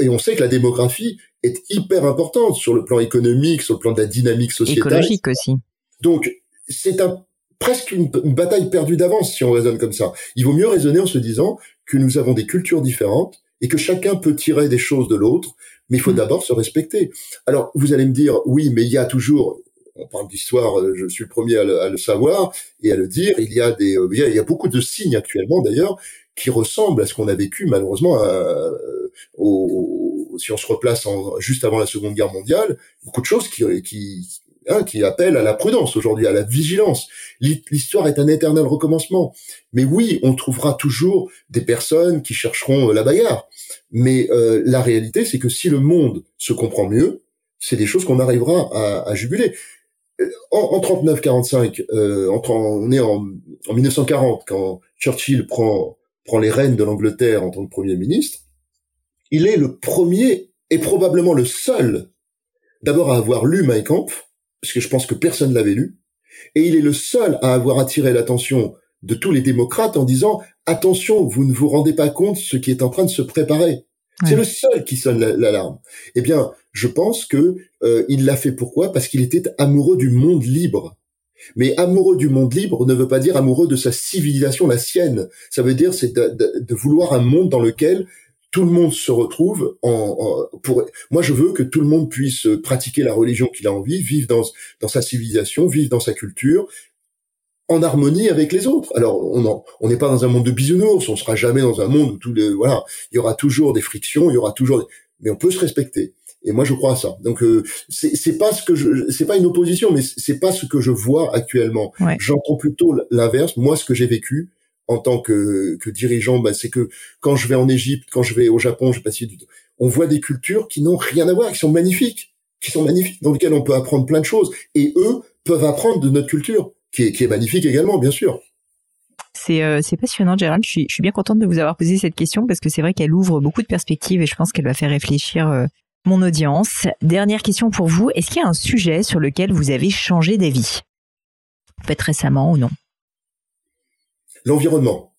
et on sait que la démographie est hyper importante sur le plan économique, sur le plan de la dynamique sociétale, écologique aussi. Donc c'est un presque une, une bataille perdue d'avance si on raisonne comme ça. Il vaut mieux raisonner en se disant que nous avons des cultures différentes et que chacun peut tirer des choses de l'autre mais il faut mm. d'abord se respecter. Alors, vous allez me dire, oui, mais il y a toujours, on parle d'histoire, euh, je suis le premier à le, savoir et à le dire, il y a des, euh, il y a, beaucoup de signes actuellement d'ailleurs qui ressemblent à ce qu'on a vécu malheureusement euh, au, si on se replace en, juste avant la Seconde Guerre mondiale, beaucoup de choses qui, qui, hein, qui appellent à la prudence aujourd'hui, à la vigilance. L'histoire est un éternel recommencement. Mais oui, on trouvera toujours des personnes qui chercheront la bagarre. Mais euh, la réalité, c'est que si le monde se comprend mieux, c'est des choses qu'on arrivera à, à, juguler. Euh, en, en 39-45, euh, on est en, en 1940 quand Churchill prend prend les rênes de l'Angleterre en tant que premier ministre. Il est le premier et probablement le seul, d'abord à avoir lu Mein Kampf, parce que je pense que personne ne l'avait lu, et il est le seul à avoir attiré l'attention de tous les démocrates en disant attention, vous ne vous rendez pas compte ce qui est en train de se préparer. C'est le seul qui sonne l'alarme. eh bien, je pense que euh, il l'a fait pourquoi? Parce qu'il était amoureux du monde libre. Mais amoureux du monde libre ne veut pas dire amoureux de sa civilisation, la sienne. Ça veut dire c'est de, vouloir un monde dans lequel tout le monde se retrouve en, pour moi je veux que tout le monde puisse pratiquer la religion qu'il a envie vivre dans dans sa civilisation vivre dans sa culture en harmonie avec les autres. Alors, on on n'est pas dans un monde de bisounours, on sera jamais dans un monde où tout le, voilà, il y aura toujours des frictions, il y aura toujours, mais on peut se respecter. Et moi, je crois à ça. Donc, euh, c'est pas ce que je, c'est pas une opposition, mais c'est pas ce que je vois actuellement. J'entends plutôt l'inverse. Moi, ce que j'ai vécu en tant que, dirigeant, bah, c'est que quand je vais en Égypte, quand je vais au Japon, je passe du on voit des cultures qui n'ont rien à voir, qui sont magnifiques, qui sont magnifiques, dans lesquelles on peut apprendre plein de choses. Et eux peuvent apprendre de notre culture qui est, magnifique également, bien sûr. C'est c'est passionnant, Gérald. Je suis, je suis bien contente de vous avoir posé cette question parce que c'est vrai qu'elle ouvre beaucoup de perspectives et je pense qu'elle va faire réfléchir euh, mon audience. Dernière question pour vous. Est-ce qu'il y a un sujet sur lequel vous avez changé d'avis? Peut-être récemment ou non L'environnement.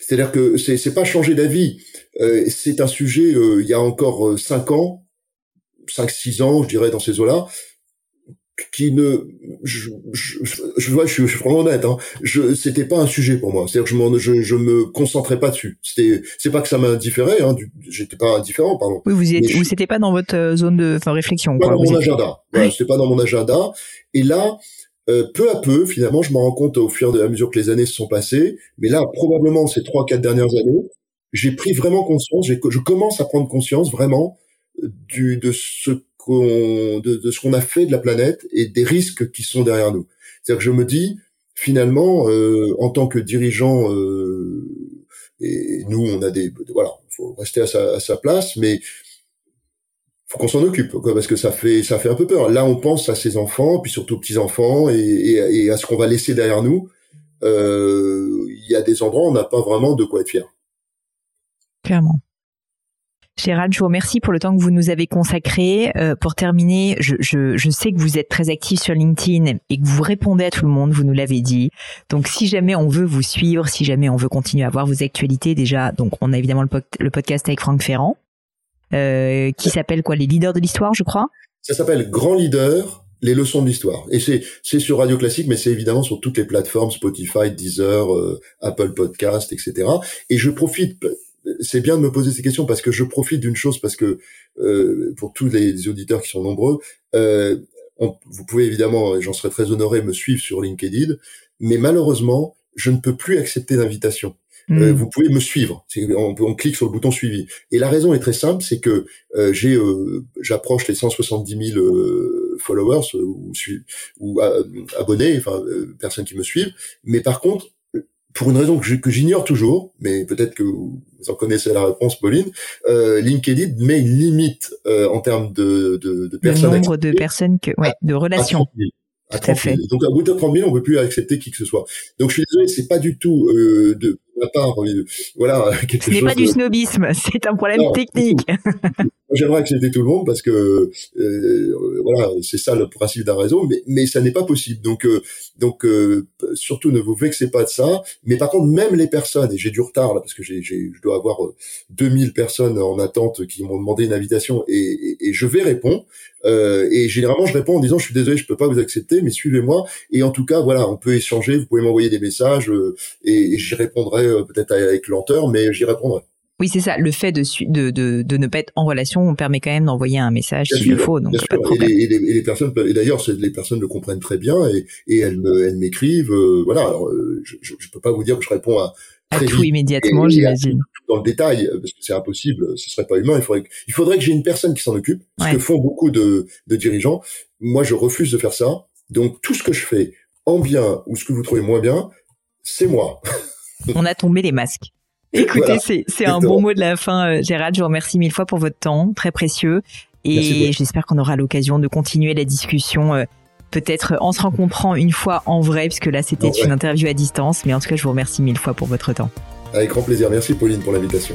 C'est-à-dire que c'est c'est pas changer d'avis. Euh, c'est un sujet. Euh, il y a encore cinq ans, cinq six ans, je dirais dans ces eaux-là qui ne je je, je, vois je, suis vraiment honnête hein. Je c'était pas un sujet pour moi. C'est-à-dire que je, je je me concentrais pas dessus. C'était c'est pas que ça m'indifférait hein j'étais pas indifférent pardon. Oui vous êtes, vous c'était pas dans votre euh, zone de enfin réflexion pas dans mon agenda. Voilà, c'était pas dans mon agenda. Et là euh, peu à peu finalement je me rends compte au fur et à mesure que les années se sont passées mais là probablement ces trois quatre dernières années j'ai pris vraiment conscience je commence à prendre conscience vraiment du de ce de, qu'on a fait de la planète et des risques qui sont derrière nous. C'est-à-dire que je me dis, finalement, euh, en tant que dirigeant, euh, et nous, on a des, voilà, faut rester à sa, à sa place, mais faut qu'on s'en occupe, quoi, parce que ça fait, ça fait un peu peur. Là, on pense à ses enfants, puis surtout aux petits enfants, et, à ce qu'on va laisser derrière nous. Euh, il y a des endroits où on n'a pas vraiment de quoi être fier. Clairement. Gérald, je vous remercie pour le temps que vous nous avez consacré. Euh, pour terminer, je, je, je, sais que vous êtes très actif sur LinkedIn et que vous répondez à tout le monde, vous nous l'avez dit. Donc si jamais on veut vous suivre, si jamais on veut continuer à voir vos actualités, déjà, donc on a évidemment le, le podcast avec Franck Ferrand, qui s'appelle quoi Les leaders de l'histoire, je crois? Ça s'appelle Grand Leader, les leçons de l'histoire. Et c'est c'est sur Radio Classique, mais c'est évidemment sur toutes les plateformes Spotify, Deezer, euh, Apple Podcast, etc. Et je profite c'est bien de me poser ces questions parce que je profite d'une chose parce que euh, pour tous les, auditeurs qui sont nombreux, euh, vous pouvez évidemment, j'en serais très honoré, me suivre sur LinkedIn, mais malheureusement, je ne peux plus accepter d'invitation. Euh, vous pouvez me suivre. On, on, clique sur le bouton suivi. Et la raison est très simple, c'est que j'ai, j'approche les 170 000 followers ou, ou abonnés, enfin personnes qui me suivent. Mais par contre, pour une raison que j'ignore toujours, mais peut-être que vous en connaissez la réponse, Pauline, euh, LinkedIn met une limite euh, en termes de, de, de personnes. Le nombre de personnes que, ouais, de relations. À Tout à fait. Donc à bout de 30 000, on peut plus accepter qui que ce soit. Donc je suis désolé, c'est pas du tout euh, de euh, voilà. Quelque Ce n'est pas du snobisme, c'est un problème technique. J'aimerais accepter tout le monde parce que euh, voilà, c'est ça le principe d'un réseau, mais mais ça n'est pas possible. Donc euh, donc euh, surtout ne vous vexez pas de ça. Mais par contre, même les personnes et j'ai du retard là parce que j'ai je dois avoir 2000 personnes en attente qui m'ont demandé une invitation et, et, et je vais répondre. et généralement, je réponds en disant je suis désolé, je peux pas vous accepter, mais suivez-moi. Et en tout cas, voilà, on peut échanger. Vous pouvez m'envoyer des messages et, et j'y répondrai peut-être avec lenteur, mais j'y répondrai. Oui, c'est ça. Le fait de, de, de, de, ne pas être en relation on permet quand même d'envoyer un message s'il le faut. Donc et, les, et, les, personnes, et d'ailleurs, les personnes le comprennent très bien et, et elles m'écrivent. Euh, voilà. Alors, euh, je, je, peux pas vous dire que je réponds à à tout immédiatement, j'imagine. Dans le détail, parce que c'est impossible, ce serait pas humain. Il faudrait, il faudrait que j'ai une personne qui s'en occupe, ce que font beaucoup de, de dirigeants. Moi, je refuse de faire ça. Donc, tout ce que je fais, en bien ou ce que vous trouvez moins bien, c'est moi. On a tombé les masques. Écoutez, c'est un bon mot de la fin, euh, Gérald. Je vous remercie mille fois pour votre temps, très précieux. Et j'espère qu'on aura l'occasion de continuer la discussion, euh, peut-être en se rencontrant une fois en vrai, puisque là c'était une interview à distance. Mais en tout cas, je vous remercie mille fois pour votre temps. Avec grand plaisir. Merci Pauline pour l'invitation.